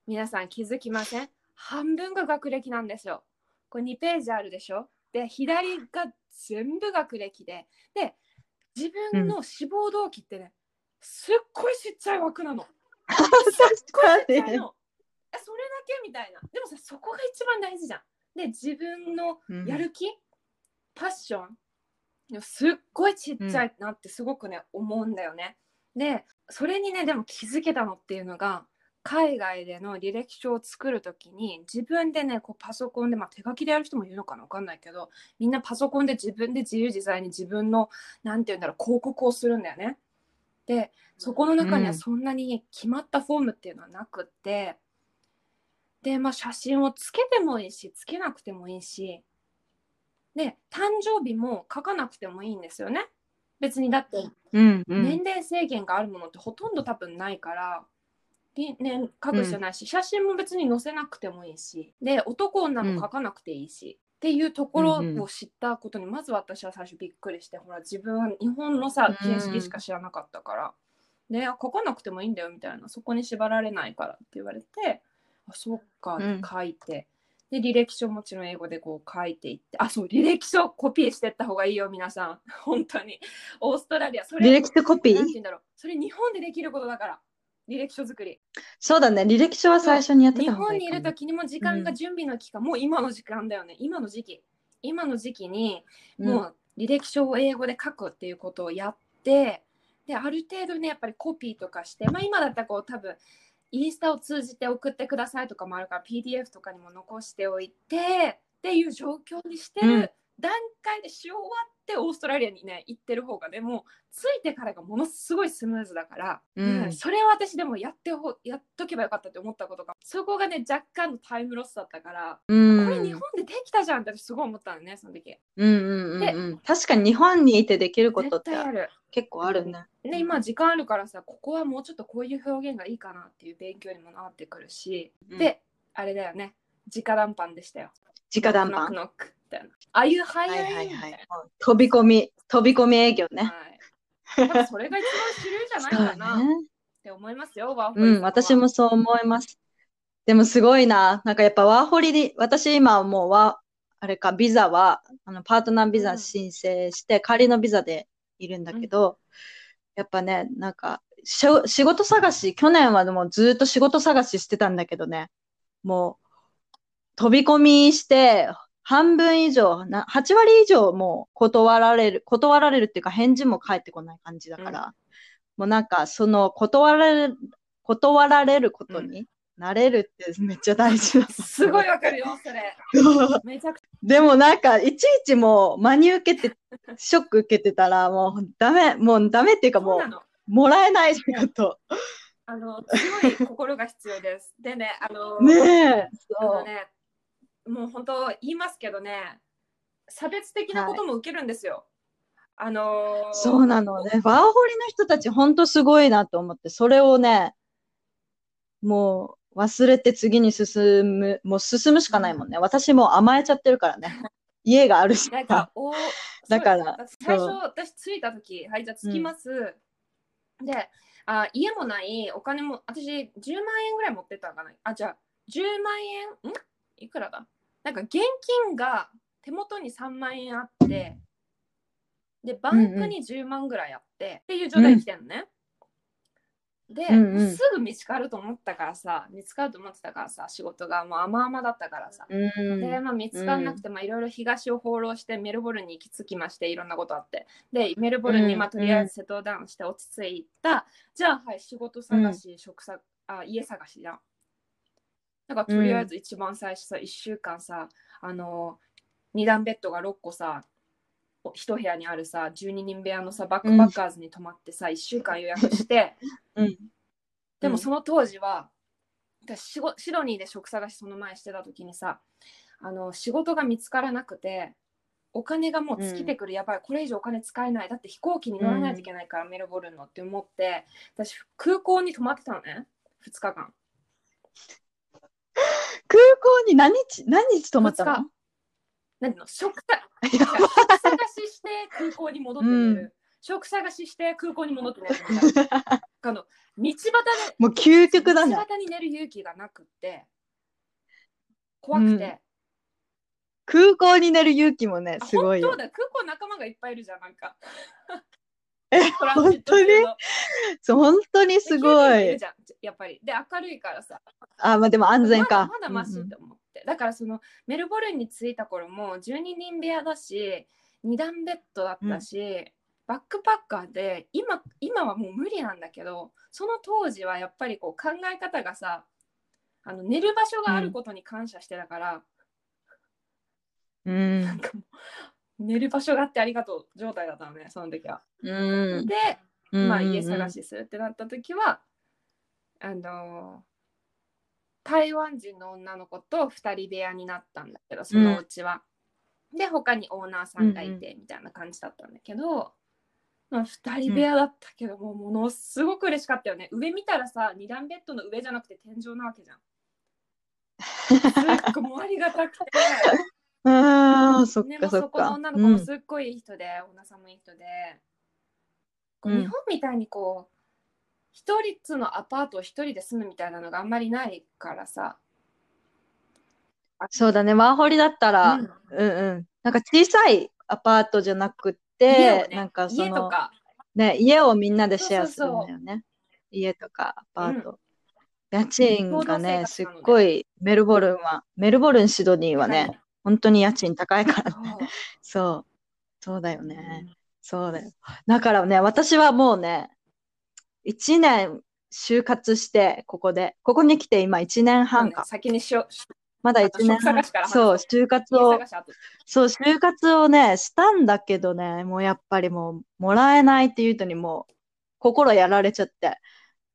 皆さん気づきません？半分が学歴なんですよ。これ2ページあるでしょ？で左が全部学歴で。で自分の志望動機ってね、すっごいちっちゃい枠なの。すっごいちっちゃいの。えそれだけみたいな。でもさ、そこが一番大事じゃん。で、自分のうんやる気、パッションすっごいちっちゃいなってすごくね、思うんだよね。で、それにね、でも気づけたのっていうのが、海外での履歴書を作るときに自分でねこうパソコンで、まあ、手書きでやる人もいるのかな分かんないけどみんなパソコンで自分で自由自在に自分のなんて言うんだろう広告をするんだよね。でそこの中にはうん。そんなに決まったフォームっていうのはなくって、でまあ写真をつけてもいいしつけなくてもいいし。で誕生日も書かなくてもいいんですよね。別にだってうんうん。年齢制限があるものってほとんど多分ないから、りね、書く必要ないし、写真も別に載せなくてもいいし。で男女も書かなくていいし、っていうところを知ったことにまず私は最初びっくりしてほら自分は日本のさうん形式しか知らなかったから、で書かなくてもいいんだよみたいなそこに縛られないからって言われてあそっかって書いて。で履歴書もちろん英語でこう書いていってあそう履歴書コピーしてった方がいいよ皆さん。本当に。オーストラリアそれ履歴書コピー？なんて言うんだろう。それ日本でできることだから履歴書作り。そうだね。履歴書は最初にやって日た方が本にいいいかも。る時にも時間が準備の期間、もう今の時間だよね。今の時期。今の時期にもう履歴書を英語で書くっていうことをやってである程度ねやっぱりコピーとかしてまあ今だったらこう多分インスタを通じて送ってくださいとかもあるから PDF とかにも残しておいてっていう状況にしてうん。る段階でし終わってオーストラリアにね行ってる方がねもう着いてからがものすごいスムーズだから、うん。うんそれは私でもやってほやっとけばよかったって思ったことがそこがね若干のタイムロスだったから、うん、これ日本でできたじゃんって私すごい思ったのねその時。うんうんうんうん。確かに日本にいてできることってある。結構あるね。で今時間あるからさここはもうちょっとこういう表現がいいかなっていう勉強にもなってくるし、うん。であれだよね。直談判でしたよ。直談判？ノック。ノック。みたいなあいう早いはいはい。飛び込み、飛び込み営業ね。はい多分それが一番主流じゃないかな ね。て思いますよ、ワーホリさうん私もそう思います。でもすごいな。なんかやっぱワーホリで、私今はもうワあれか、ビザは、あの、パートナービザ申請して、仮のビザでいるんだけど、やっぱね、なんか、しょ仕事探し、去年はでもずっと仕事探ししてたんだけどね、もう、飛び込みして、半分以上、な、8割以上もう断られる、断られるっていうか返事も返ってこない感じだから、もうなんか、その、断られる、断られることになれるってめっちゃ大事なの。すごいわかるよ、それ。めちゃくちでもなんか、いちいちもう真に受けて、ショック受けてたら、もうダメ、もうダメっていうゃかもそうもらえない仕事。あの強い心が必要です。でね、あの、ねえ、あそう。のね、もう本当言いますけどね、差別的なことも受けるんですよ。あのーそうなのね。ワーホリの人たちほんとすごいなと思って、それをね、もう忘れて次に進む、もう進むしかないもんね。私もう甘えちゃってるからね。家があるしなんか、おだから最初私着いた時はいじゃあ着きます、であ家もないお金も私10万円ぐらい持ってたかなあじゃあ10万円んいくらだ？なんか現金が手元に3万円あってでバンクに10万ぐらいあって、っていう状態に来てんのね、で、うんうん。すぐ見つかると思ったからさ見つかると思ってたからさ仕事が。もう甘々だったからさ、うん。で、まあ、見つからなくて、まあ、いろいろ東を放浪してメルボルンに行き着きましていろんなことあって。でメルボルンに、うんまあ、とりあえずセトルダウンして落ち着いた、じゃあはい仕事探し、職さあ家探しじゃんだからとりあえず一番最初さ、1週間さあの2段ベッドが6個さお一部屋にあるさ12人部屋のさバックパッカーズに泊まってさ、1週間予約して。うん。でもその当時は、私シドニーで職探しその前してた時にさあの仕事が見つからなくてお金がもう尽きてくる、やばいこれ以上お金使えないだって飛行機に乗らないといけないから、メルボルンのって思って私空港に泊まってたのね2日間空港に何日、何日泊まったの？何の？職さ 職探しして空港に戻って寝る、うん。職探しして空港に戻って寝る。あの道端でもう究極だね。道端に寝る勇気がなくって怖くて、うん。空港に寝る勇気もね、あすごいよ。本当。だ。空港仲間がいっぱいいるじゃんなんかえ、トランジット中の。そう本当にすごい。やっぱり。で明るいからさ。あ、まあでも安全か。まだまだマシって思って、だからそのメルボルンに着いた頃も12人部屋だし2段ベッドだったし、バックパッカーで今今はもう無理なんだけどその当時はやっぱりこう考え方がさあの寝る場所があることに感謝してたから、うん。なんかもう寝る場所があってありがとう状態だったのねその時は。うん。で、うんまあ、家探。しするってなった時は、あの台湾人の女の子と2人部屋になったんだけどそのうちは。で他にオーナーさんがいてみたいな感じだったんだけど、まあ、2人部屋だったけど、もうものすごく嬉しかったよね上見たらさ2段ベッドの上じゃなくて天井なわけじゃん。すっごいありがたくて。ああ、そっね、かそっか。もうそこの女の子もすっごいいい人で、オーナーさんもいい人で、こううん。日本みたいにこう一人つのアパートを一人で住むみたいなのがあんまりないからさ、そうだね、ワーホリだったら、うん。うんうん。なんか小さいアパートじゃなく家てを、ねなんかその、家とか。ね、家をみんなでシェアするそう。そうそうんだよね。家とかアパート。家賃がね、すっごい、メルボルンは、メルボルン、シドニーはね、はい本当に家賃高いからね。そうそう。だよね。そうだよ。だからね、私はもうね、一年就活して、ここで。ここに来て今一年半か。先にしようまだ一年職探しから話そう、そ就活をそう、就活をね、したんだけどね、もうやっぱりもう、もらえないっていうとにもう、心やられちゃって。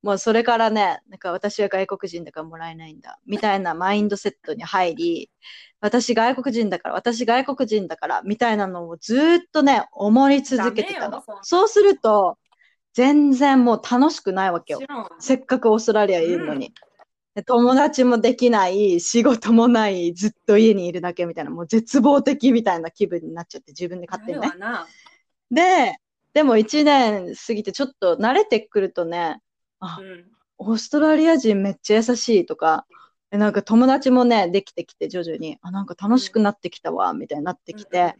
もうそれからね、なんか私は外国人だからもらえないんだ、みたいなマインドセットに入り、私外国人だから、私外国人だから、みたいなのをずーっとね、思い続けてたの。そうすると、全然もう楽しくないわけよ。せっかくオーストラリアいるのに。で友達もできない、仕事もない、ずっと家にいるだけみたいな、もう絶望的みたいな気分になっちゃって、自分で勝手にね。で、でも1年過ぎてちょっと慣れてくるとね、あ、うん。オーストラリア人めっちゃ優しいとか、でなんか友達もね、できてきて徐々に、あ、なんか楽しくなってきたわ、みたいになってきて、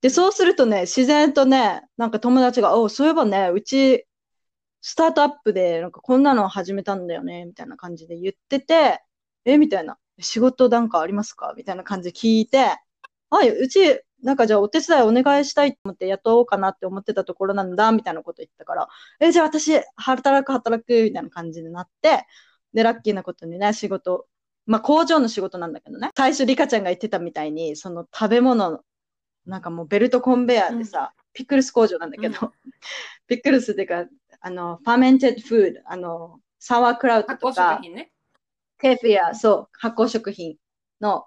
で、そうするとね、自然とね、なんか友達が、おそういえばね、うち、スタートアップで、なんかこんなの始めたんだよね、みたいな感じで言ってて、え、みたいな、仕事なんかありますか？みたいな感じで聞いて、はい、うち、なんかじゃあお手伝いお願いしたいと思って雇おうかなって思ってたところなんだ、みたいなこと言ったから、え、じゃあ私、働く、働く、みたいな感じになって、で、ラッキーなことにね、仕事、まあ工場の仕事なんだけどね、最初リカちゃんが言ってたみたいに、その食べ物、なんかもうベルトコンベヤーでさ、ピクルス工場なんだけど、ピクルスっていうか、あの、 fermented food、あの、サワークラウト発酵とか食、品ね。ケフィア、そう、発酵食品の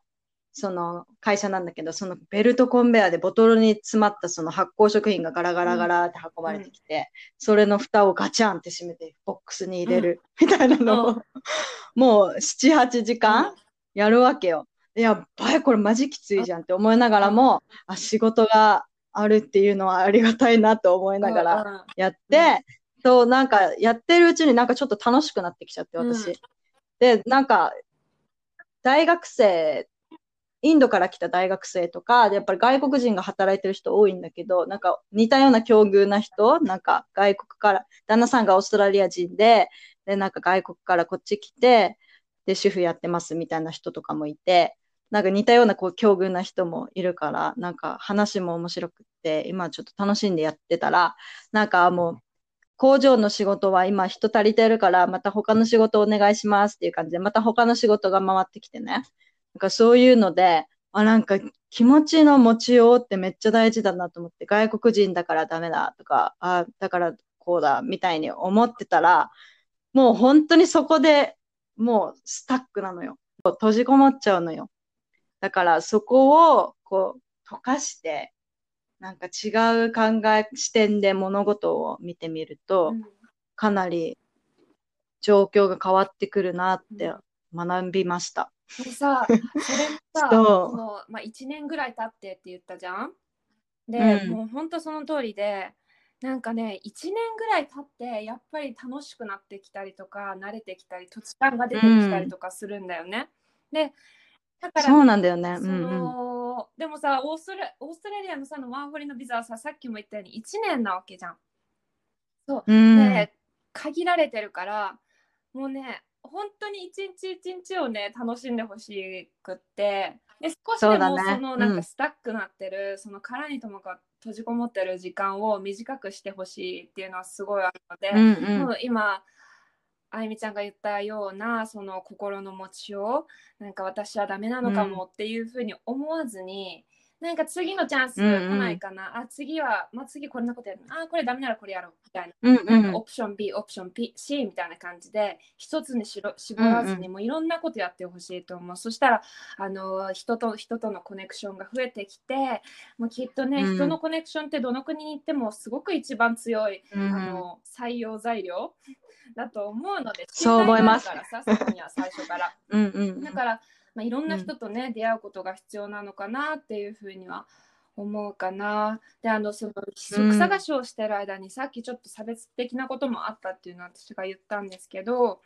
その会社なんだけど、そのベルトコンベヤでボトルに詰まったその発酵食品がガラガラガラって運ばれてきて、うん、それの蓋をガチャンって閉めてボックスに入れるみたいなのを、うん、もう7、8時間やるわけよ。やばい、これマジきついじゃんって思いながらも、あ、仕事があるっていうのはありがたいなと思いながらやって、そう、なんかやってるうちになんかちょっと楽しくなってきちゃって、私。で、なんか、大学生インドから来た大学生とか、やっぱり外国人が働いてる人多いんだけど、なんか似たような境遇な人、なんか外国から、旦那さんがオーストラリア人で、で、なんか外国からこっち来て、で、主婦やってますみたいな人とかもいて、なんか似たようなこう境遇な人もいるから、なんか話も面白くって、今ちょっと楽しんでやってたら、なんかもう、工場の仕事は今人足りてるから、また他の仕事お願いしますっていう感じで、また他の仕事が回ってきてね。なんかそういうので、あ、なんか気持ちの持ちようってめっちゃ大事だなと思って、外国人だからダメだとか、あ、だからこうだみたいに思ってたら、もう本当にそこでもうスタックなのよ。閉じこもっちゃうのよ。だからそこをこう溶かして、なんか違う考え、視点で物事を見てみると、うん、かなり状況が変わってくるなって学びました。でさ、それもさ、この、まあ、1年ぐらい経ってって言ったじゃん？で、うん、もう本当その通りで、なんかね、1年ぐらい経って、やっぱり楽しくなってきたりとか、慣れてきたり、土地感が出てきたりとかするんだよね。うん、で、だから、そうなんだよね。その、うんうん、でもさオーストラ、オーストラリアのさのワーホリのビザはさ、さっきも言ったように1年なわけじゃん。そう。うん、で、限られてるから、もうね、本当に一日一日をね楽しんでほしくって。で少しでもそのなんかスタックなってるそ、の殻にともか閉じこもってる時間を短くしてほしいっていうのはすごいあるので、うんうん、今あゆみちゃんが言ったようなその心の持ちをなんか私はダメなのかもっていうふうに思わずに、なんか次のチャンス来ないかな、うんうん、あ次は、まあ、次こんなことやる。あこれダメならこれやろう。みたいな。うんうん、なオプション B オプション P C みたいな感じで一つにしろ絞らずに、うんうん、もういろんなことやってほしいと思う。そしたらあの人と人とのコネクションが増えてきてもうきっとね、うん、人のコネクションってどの国に行ってもすごく一番強い、うん。うん、あの採用材料 だと思うのでそう思います。からさそこには最初から。うんうん、だからまあ、いろんな人とね、うん、出会うことが必要なのかなっていうふうには思うかな。であのその職探しをしてる間に、うん、さっきちょっと差別的なこともあったっていうのは私が言ったんですけど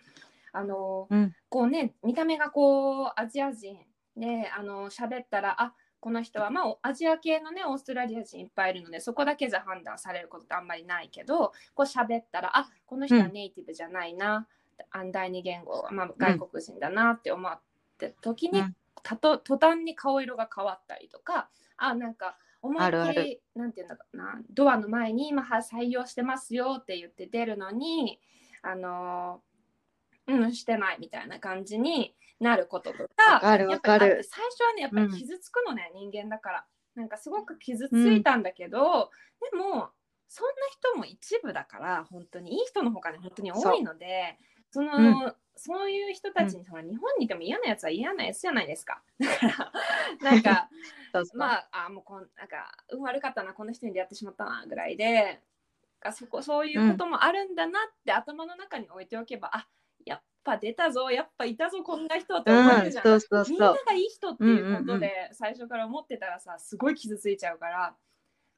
あの、うん、こうね見た目がこうアジア人であの喋ったらあこの人はまあアジア系のねオーストラリア人いっぱいいるのでそこだけじゃ判断されることってあんまりないけどこう喋ったらあこの人はネイティブじゃないな、うん、第二言語、まあ、外国人だなって思っって時に、うん、たと途端に顔色が変わったりとかあなんか思いっきりなんていうんだかなドアの前に今採用してますよって言って出るのにあのうんしてないみたいな感じになることとかかるかる。最初はねやっぱり傷つくのね、うん、人間だから。なんかすごく傷ついたんだけど、うん、でもそんな人も一部だから本当にいい人のほかに本当に多いのでその、うん、そういう人たちに、その日本にいても嫌なやつは嫌なやつじゃないですか。だからなんかまああもうこんなんか運悪かったなこの人に出会ってしまったなぐらいでそこそういうこともあるんだなって頭の中に置いておけば、うん、あやっぱ出たぞやっぱいたぞこんな人って思えるじゃん、うん、そうそうそう。みんながいい人っていうことで最初から思ってたらさすごい傷ついちゃうから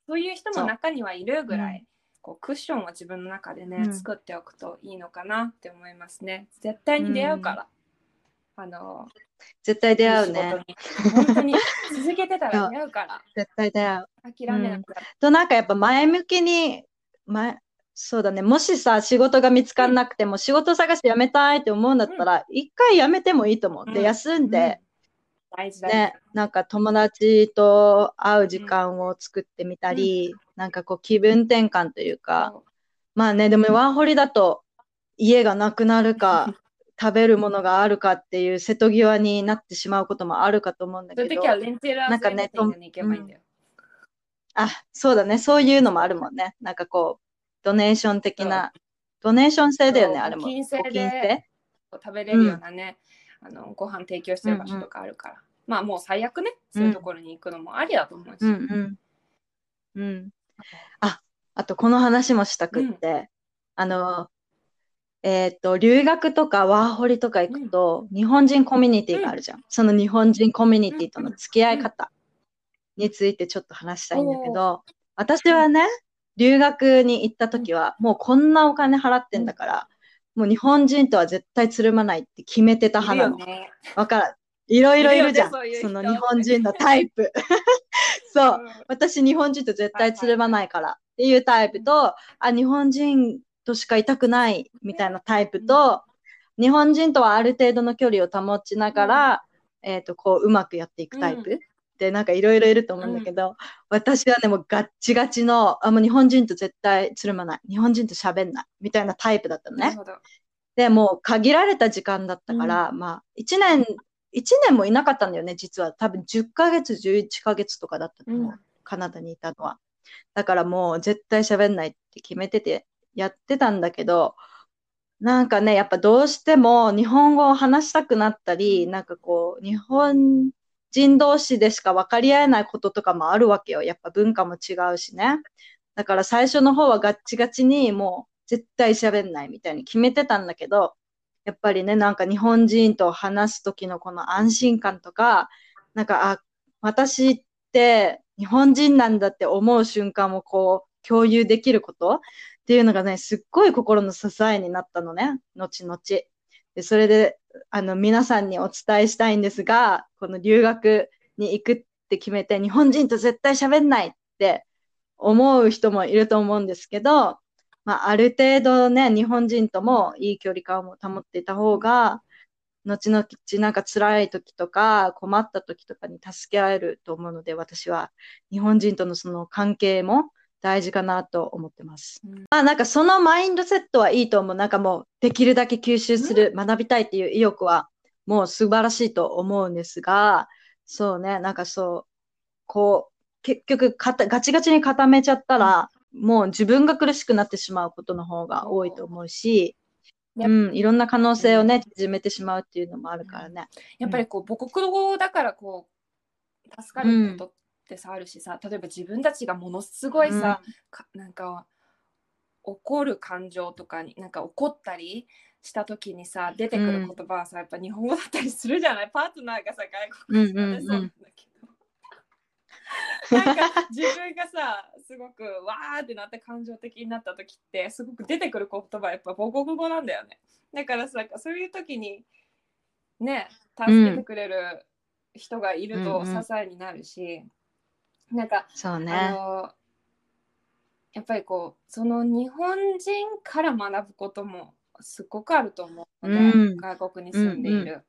そういう人も中にはいるぐらい。こうクッションを自分の中でね、うん、作っておくといいのかなって思いますね。絶対に出会うから。うん、あの絶対出会うね。本当に続けてたら出会うから。絶対出会う。諦めなくて、うん、となんかやっぱ前向きに前そうだね。もしさ、仕事が見つからなくても、仕事探しやめたいって思うんだったら、一、回やめてもいいと思う。で、休んで、大事だね。なんか友達と会う時間を作ってみたり、うん、なんかこう気分転換というか、うん、まあね、でもワーホリだと家がなくなるか、食べるものがあるかっていう瀬戸際になってしまうこともあるかと思うんだけど。なんかね、うん、あ、そうだね。そういうのもあるもんね。なんかこう、ドネーション的な、ドネーション制だよね、あれも。金制で食べれるようなね、あのご飯提供してる場所とかあるから。まあもう最悪ねそういうところに行くのもありだと思うし、うんうん。うん。あ、あとこの話もしたくって、あの、えっと、留学とかワーホリとか行くと、日本人コミュニティがあるじゃん。その日本人コミュニティとの付き合い方についてちょっと話したいんだけど、私はね、留学に行った時は、もうこんなお金払ってんだから、もう日本人とは絶対つるまないって決めてた派なの。よね。わからん。いろいろいるじゃん。そういう人その日本人のタイプ。そう。うん私日本人と絶対つるまないからっていうタイプと、あ、日本人としかいたくないみたいなタイプと、日本人とはある程度の距離を保ちながら、えっ、と、こう、うまくやっていくタイプ、うんで、なんかいろいろいると思うんだけど、私はね、もうガッチガチの、あ、もう日本人と絶対つるまない。日本人と喋んない。みたいなタイプだったのね。で、もう限られた時間だったから、まあ、1年、一年もいなかったんだよね、実は。多分10ヶ月、11ヶ月とかだったと思う。うんカナダにいたのは。だからもう絶対喋んないって決めててやってたんだけど、なんかね、やっぱどうしても日本語を話したくなったり、なんかこう、日本人同士でしか分かり合えないこととかもあるわけよ。やっぱ文化も違うしね。だから最初の方はガッチガチにもう絶対喋んないみたいに決めてたんだけど、やっぱりね、なんか日本人と話す時のこの安心感とか、なんか、あ、私って日本人なんだって思う瞬間をこう共有できることっていうのがね、すっごい心の支えになったのね、後々。で、それで、あの、皆さんにお伝えしたいんですが、この留学に行くって決めて、日本人と絶対喋んないって思う人もいると思うんですけど、まあ、ある程度ね、日本人ともいい距離感を保っていた方が、後々なんか辛い時とか困った時とかに助け合えると思うので、私は日本人とのその関係も大事かなと思ってます。うん。まあなんかそのマインドセットはいいと思う。なんかもうできるだけ吸収する、学びたいっていう意欲はもう素晴らしいと思うんですが、そうね、なんかそう、こう、結局ガチガチに固めちゃったら、もう自分が苦しくなってしまうことの方が多いと思うし、やうん、いろんな可能性をね、縮めてしまうっていうのもあるからね。やっぱりこう母国語だからこう助かることってさ、あるしさ例えば自分たちがものすごいさ、かなんか怒る感情とかになんか怒ったりした時にさ出てくる言葉はさ、やっぱ日本語だったりするじゃない？パートナーがさ外国人でうんうんうん。そうなんだけど。なんか自分がさすごくわーってなって感情的になった時ってすごく出てくる言葉はやっぱ母国語なんだよね。だからさそういう時にね助けてくれる人がいるとうんうん。支えになるし、なんかあそうね。のやっぱりこうその日本人から学ぶこともすごくあると思うので、うん外国に住んでいる。うん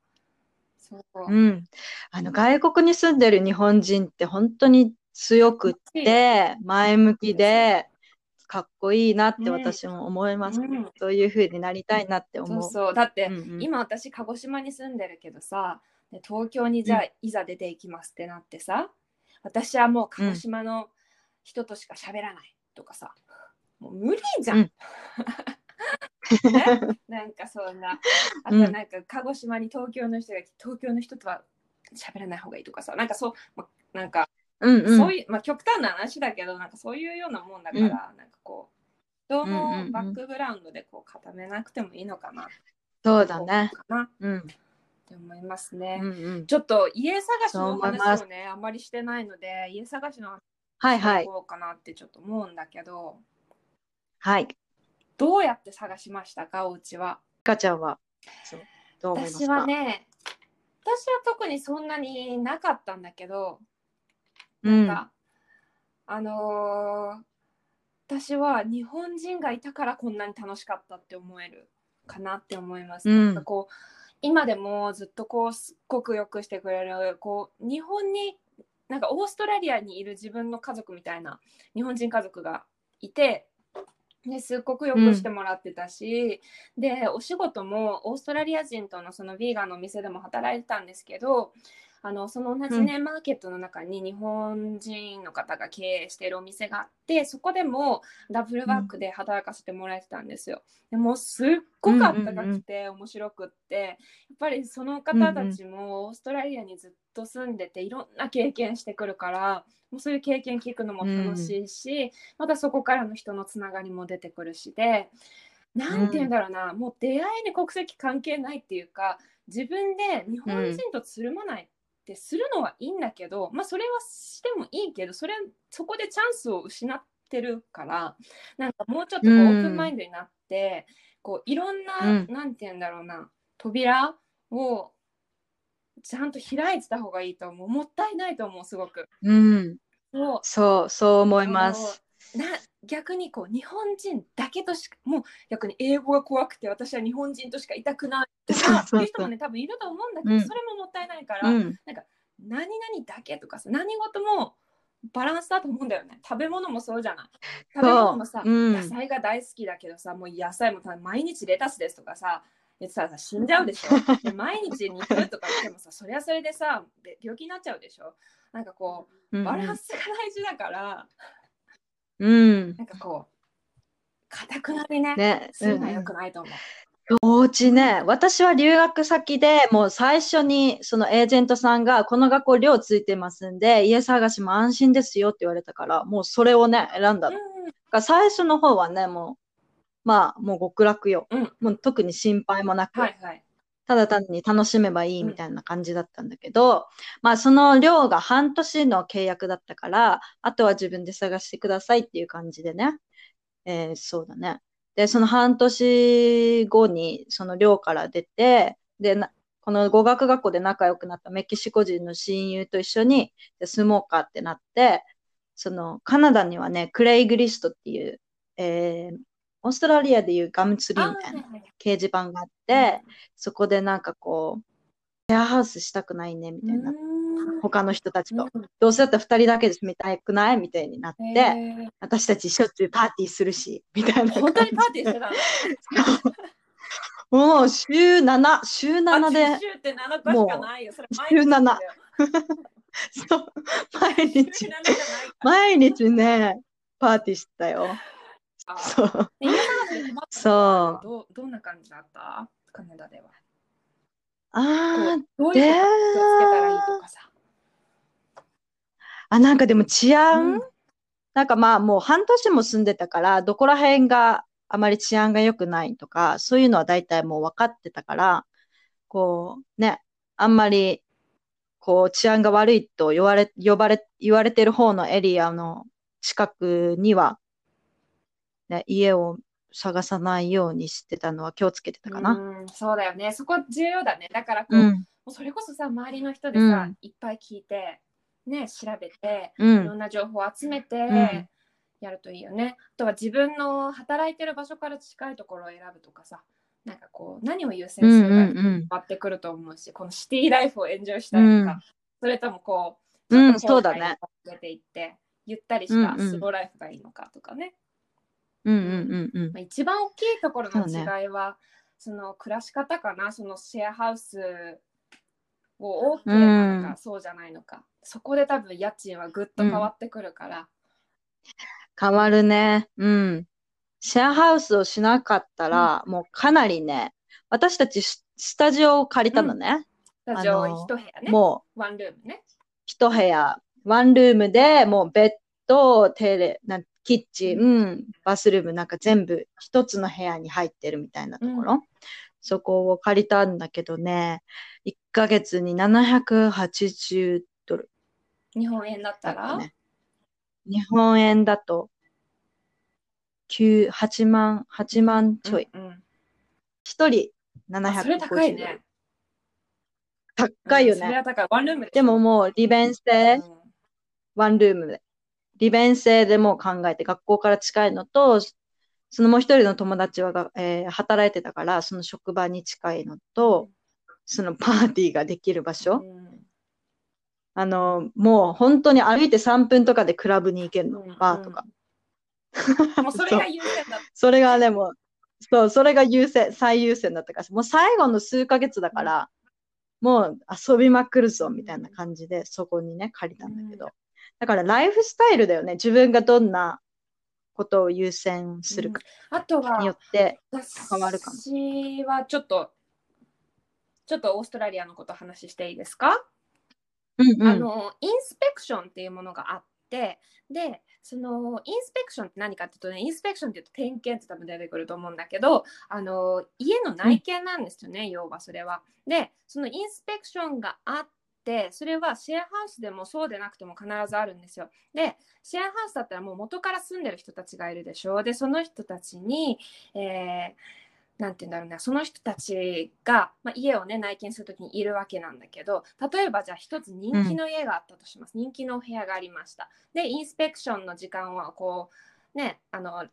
そううん。あの、外国に住んでる日本人って本当に強くって、前向きで、かっこいいなって私も思います。うんそういう風になりたいなって思う。そうそうだって、うんうん今私鹿児島に住んでるけどさで東京にじゃあいざ出ていきますってなってさ私はもう鹿児島の人としか喋らないとかさ、もう無理じゃん。うん。ね、なんかそんな。あとうん。なんか鹿児島に東京の人が東京の人とは喋らない方がいいとかさ。なんかそう、ま、なんかうんうん。そういう、まあ、極端な話だけどなんかそういうようなもんだから、うん。なんかこう人うんうんうんのバックグラウンドでこう固めなくてもいいのかな。そうだね。かなっうん。て思いますね。うんうん。ちょっと家探しの話をねあんまりしてないので家探しの話はいこうかなってちょっと思うんだけど、はい。どうやって探しましたかお家は？かちゃんは、どう思います私かはね私は特にそんなになかったんだけどうん。なんか、あのー私は日本人がいたからこんなに楽しかったって思えるかなって思います。うんなんかこう今でもずっとこうすっごくよくしてくれるこう日本になんかオーストラリアにいる自分の家族みたいな日本人家族がいて。ですっごくよくしてもらってたし、でお仕事もオーストラリア人とのそのヴィーガンのお店でも働いてたんですけどあのその同じね、マーケットの中に日本人の方が経営しているお店があってそこでもダブルワークで働かせてもらえてたんですよ。でもすっごくあったかくて面白くってやっぱりその方たちもオーストラリアにずっと住んでていろんな経験してくるからもうそういう経験聞くのも楽しいし、またそこからの人のつながりも出てくるしで。なんて言うんだろうな、もう出会いに国籍関係ないっていうか自分で日本人とつるまないってするのはいいんだけど、まあそれはしてもいいけどそれそこでチャンスを失ってるからなんかもうちょっとこうオープンマインドになって、こういろんな、うんなんて言うんだろうな扉をちゃんと開いてた方がいいと思うもったいないと思うすごく。うん。そうそう、そう思います。な逆にこう日本人だけとしかもう逆に英語が怖くて私は日本人としかいたくないとかそうそういう人もね多分いると思うんだけど、うん。それももったいないから、うん。何々だけとかさ何事もバランスだと思うんだよね。食べ物もそうじゃない。食べ物もさ、うん。野菜が大好きだけどさもう野菜も毎日レタスですとかさ言ってたらさ死んじゃうでしょ。で毎日肉とか言ってもさそれはそれでさべ病気になっちゃうでしょ。なんかこうバランスが大事だから、うん。なんかこう、硬くなりね、ね。するのは良くないと思う。おうちね、私は留学先でもう最初にそのエージェントさんがこの学校寮ついてますんで家探しも安心ですよって言われたからもうそれをね選んだの。だから最初の方はねもうまあもう極楽よ。うんもう特に心配もなく、はいはい。ただ単に楽しめばいいみたいな感じだったんだけど、まあその寮が半年の契約だったからあとは自分で探してくださいっていう感じでね。えーそうだね。で、その半年後にその寮から出て、で、なこの語学学校で仲良くなったメキシコ人の親友と一緒にで住もうかってなって、そのカナダにはね、クレイグリストっていう、えーオーストラリアでいうガムツリーみたいな掲示板があって、そこでなんかこう、シェアハウスしたくないねみたいな、他の人たちと。どうせだったら2人だけで住みたくないみたいになって、で、私たちしょっちゅうパーティーするし、みたいな。本当にパーティーしてたの？もう週7、週7あで、週って7個しかな？いよ。それ週7 毎日。毎週7日、ね、パーティーしてたよ。あそう。そうどうどんな感じだった？カナダでは。あー、こうどういうこと気をつけたらいいとかさ。あ、なんかでも治安、うんなんかまあもう半年も住んでたから、どこら辺があまり治安が良くないとか、そういうのは大体もう分かってたから、こうね、あんまりこう治安が悪いと言われ、呼ばれ、言われてる方のエリアの近くには、ね、家を探さないようにしてたのは気をつけてたかな。うん、そうだよね。そこ重要だね。だからこう、うん、もうそれこそさ、周りの人でさ、うんいっぱい聞いて、ね、調べて、うん、いろんな情報を集めて、んやるといいよね。あとは自分の働いてる場所から近いところを選ぶとかさ、なんかこう、何を優先うん、うするかにん、うん。変わってくると思うし、このシティライフをエンジョイしたいのか、うんそれともこう、うんちょっとそうだね出ていって、ゆったりしたうんうんスローライフがいいのかとかね。うん、うん、うん、うん。まあ、一番大きいところの違いはその暮らし方かな。そのシェアハウスを OK なのか、うんそうじゃないのか。そこで多分家賃はぐっと変わってくるから、変わるね。うん。シェアハウスをしなかったら、もうかなりね、私たちススタジオを借りたのね。スタジオ一部屋ね。もうワンルームね。一部屋、ワンルームでもうベッド、テレ、なんキッチン、バスルームなんか全部一つの部屋に入ってるみたいなところ。そこを借りたんだけどね、1ヶ月に780ドル日本円だったら？日本円だと、9、8万、8万ちょい。うんうん一人あそれ高い750ドルね。高いよね。うんそれは高い。ワンルームでももう利便性、うんワンルームで。利便性でもう考えて、学校から近いのと、そのもう一人の友達はが、えー働いてたから、その職場に近いのと、そのパーティーができる場所。うん。あの、もう本当に歩いて3分とかでクラブに行けるの、うんバーとか。もうそれが優先だ。っ それがね、もう、そう、それが優先、最優先だったから、もう最後の数ヶ月だから、もう遊びまくるぞみたいな感じでそこにね借りたんだけど、だからライフスタイルだよね。自分がどんなことを優先するかあとはによって変わるかも。私はちょっとちょっとオーストラリアのこと話していいですか、うんうん。あのインスペクションっていうものがあってでそのインスペクションって何かっていうとねインスペクションっていうと点検って多分出てくると思うんだけどあの家の内見なんですよね、要はそれは。でそのインスペクションがあってそれはシェアハウスでもそうでなくても必ずあるんですよ。でシェアハウスだったらもう元から住んでる人たちがいるでしょう。でその人たちに、えーて言うんだろうなその人たちが、まあ、家をね内見するときにいるわけなんだけど例えばじゃあ一つ人気の家があったとします、人気のお部屋がありましたでインスペクションの時間はこうねあの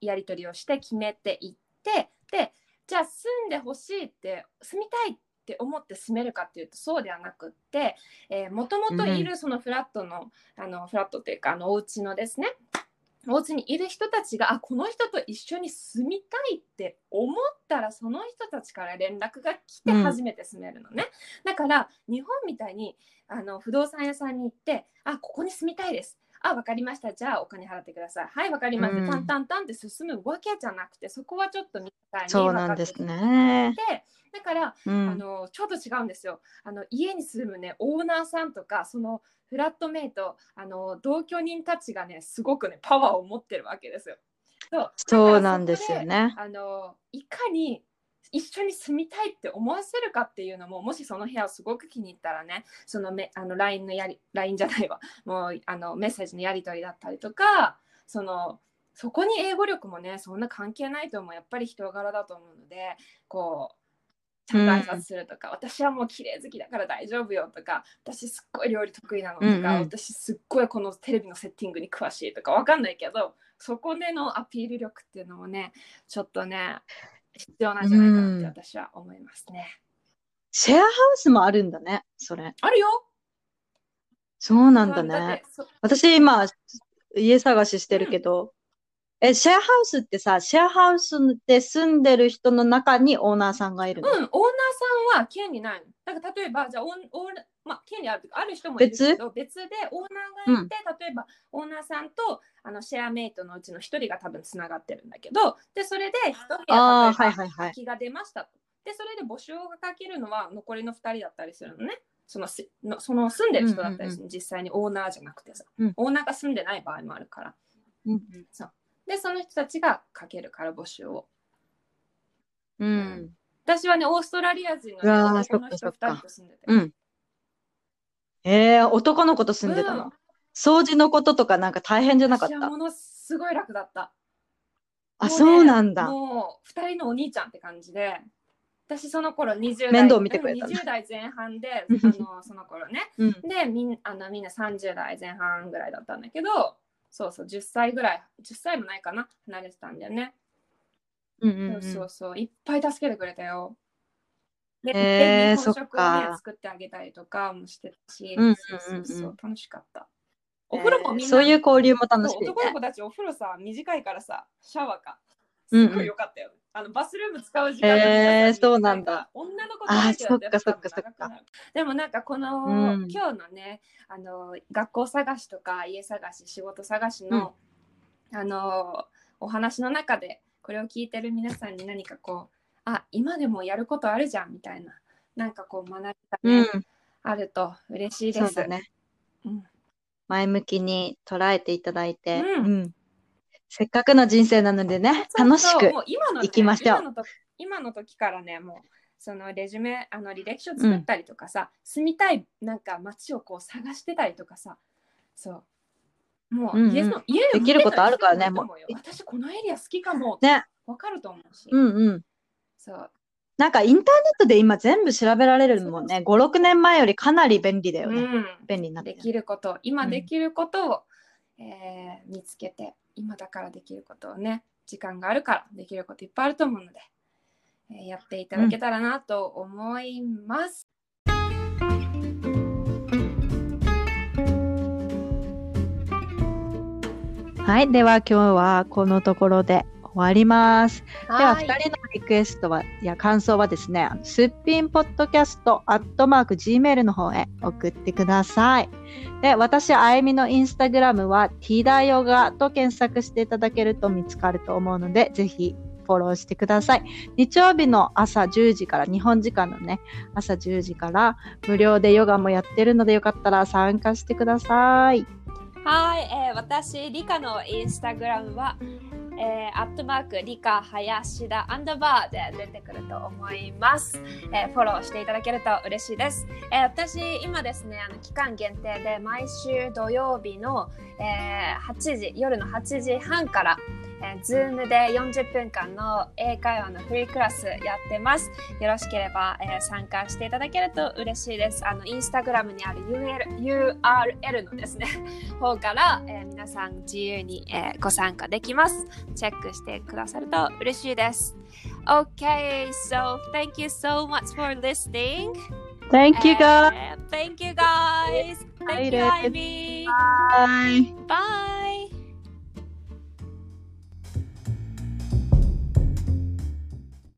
やり取りをして決めていってでじゃあ住んでほしいって住みたいって思って住めるかっていうとそうではなくってもともといるそのフラットの,、あのフラットっていうかあのお家のですね。お家にいる人たちがあこの人と一緒に住みたいって思ったらその人たちから連絡が来て初めて住めるのね、だから日本みたいにあの不動産屋さんに行ってあここに住みたいですあ分かりました。じゃあお金払ってください。はい分かりました、うん。タンタンタンって進むわけじゃなくてそこはちょっとみたいにそうなんですね。でだからうん。あのちょっと違うんですよ。あの家に住むねオーナーさんとかそのフラットメイトあの同居人たちがねすごくねパワーを持ってるわけですよ。そう。そうなんですよね。あのいかに一緒に住みたいって思わせるかっていうのももしその部屋をすごく気に入ったらねそのめあの LINE のやり LINE じゃないわ。もうあのメッセージのやり取りだったりとかそのそこに英語力もねそんな関係ないと思うやっぱり人柄だと思うのでこうちゃんと挨拶するとか、私はもう綺麗好きだから大丈夫よとか私すっごい料理得意なのとか、うんうん。私すっごいこのテレビのセッティングに詳しいとかわかんないけどそこでのアピール力っていうのもねちょっとね必要なんじゃないかなって私は思いますね。シェアハウスもあるんだね、それ。あるよそうなんだねて。そ私今、家探ししてるけど、え、シェアハウスってさ、シェアハウスで住んでる人の中にオーナーさんがいるの、うん、オーナーさんは権利ないの。だから例えば、じゃあオーまあ、権利あるというか、ある人もいるけど、別？でオーナーがいて、例えばオーナーさんとあのシェアメイトのうちの一人が多分つながってるんだけど、で、それで一部屋、例えばはいはいはい。空きが出ましたと。で、それで募集がかけるのは残りの2人だったりするのね。そのしのその住んでる人だったりする、実際にオーナーじゃなくてさ、うんオーナーが住んでない場合もあるから。うんで、その人たちがかけるから募集を。うん。私はね、オーストラリア人の、ね、男の人そっかそっか2人と住んでて。うん。えー、男の子と住んでたの、うん掃除のこととかなんか大変じゃなかった？ものすごい楽だった。あ、もねそうなんだ。もう2人のお兄ちゃんって感じで、私その頃20代面倒見てくれたうん20代前半で、あのその頃ね。うん。でみんあのみんな30代前半ぐらいだったんだけど、そうそう、10歳ぐらい、10歳もないかな、離れてたんだよね。うんうんそうそう、いっぱい助けてくれたよ。で、へーそっかね、作ってあげたりとかもしてたし、うんうんうんうん。そうそうそう、楽しかった。お風呂もみんな、そういう交流も楽しい、ね。男の子たちお風呂さ短いからさシャワーか。うんうん。すごいよかったよ、あのバスルーム使う時間がへーそうなんだ。女の子あーだそっかそっかそっか。でもなんかこの、うん。今日のねあの学校探しとか家探し仕事探しの、あのお話の中でこれを聞いてる皆さんに何かこうあ今でもやることあるじゃんみたいな。なんかこう学びが。あると嬉しいです。そうだね。うん。前向きに捉えていただいて、うん。せっかくの人生なのでね、楽しくそう。もう今の、ね、行きましょう。今の時からねもうそのレジュメあの履歴書作ったりとかさ、住みたいなんか街をこう探してたりとかさそう。もううんうん。家の、家できることあるからねもう。私このエリア好きかもね。わかると思うし、うんうん。そうなんかインターネットで今全部調べられるもんね。5、6年前よりかなり便利だよね。うん、便利になってる。できること今うんできることを、えー見つけて今だからできることをね時間があるからできることいっぱいあると思うので、えーやっていただけたらなと思います。はい。では今日はこのところで終わります。では、はい2人のリクエストは、いや、感想はですね、すっぴんポッドキャスト、アットマーク、Gmail の方へ送ってください。で、私、あゆみのインスタグラムは、ティーダヨガと検索していただけると見つかると思うので、ぜひ、フォローしてください。日曜日の朝10時から、日本時間のね、朝10時から、無料でヨガもやってるので、よかったら参加してください。はい、えー私、リカのインスタグラムは、えー、アットマーク、リカ、林田、アンダーバーで出てくると思います。えーフォローしていただけると嬉しいです。えー私、今ですね、あの期間限定で毎週土曜日の、えー8時、夜の8時半から、えー、Zoom で40分間の英会話のフリークラスやってます。よろしければ、えー参加していただけると嬉しいです。あの、インスタグラムにある URL, URL のですね、方から、えー皆さん自由に、えーご参加できます。チェックしてくださると嬉しいです。Okay, so thank you so much for listening. Thank you, guys! And thank you guys. Thank you. Ivy. Bye! Bye.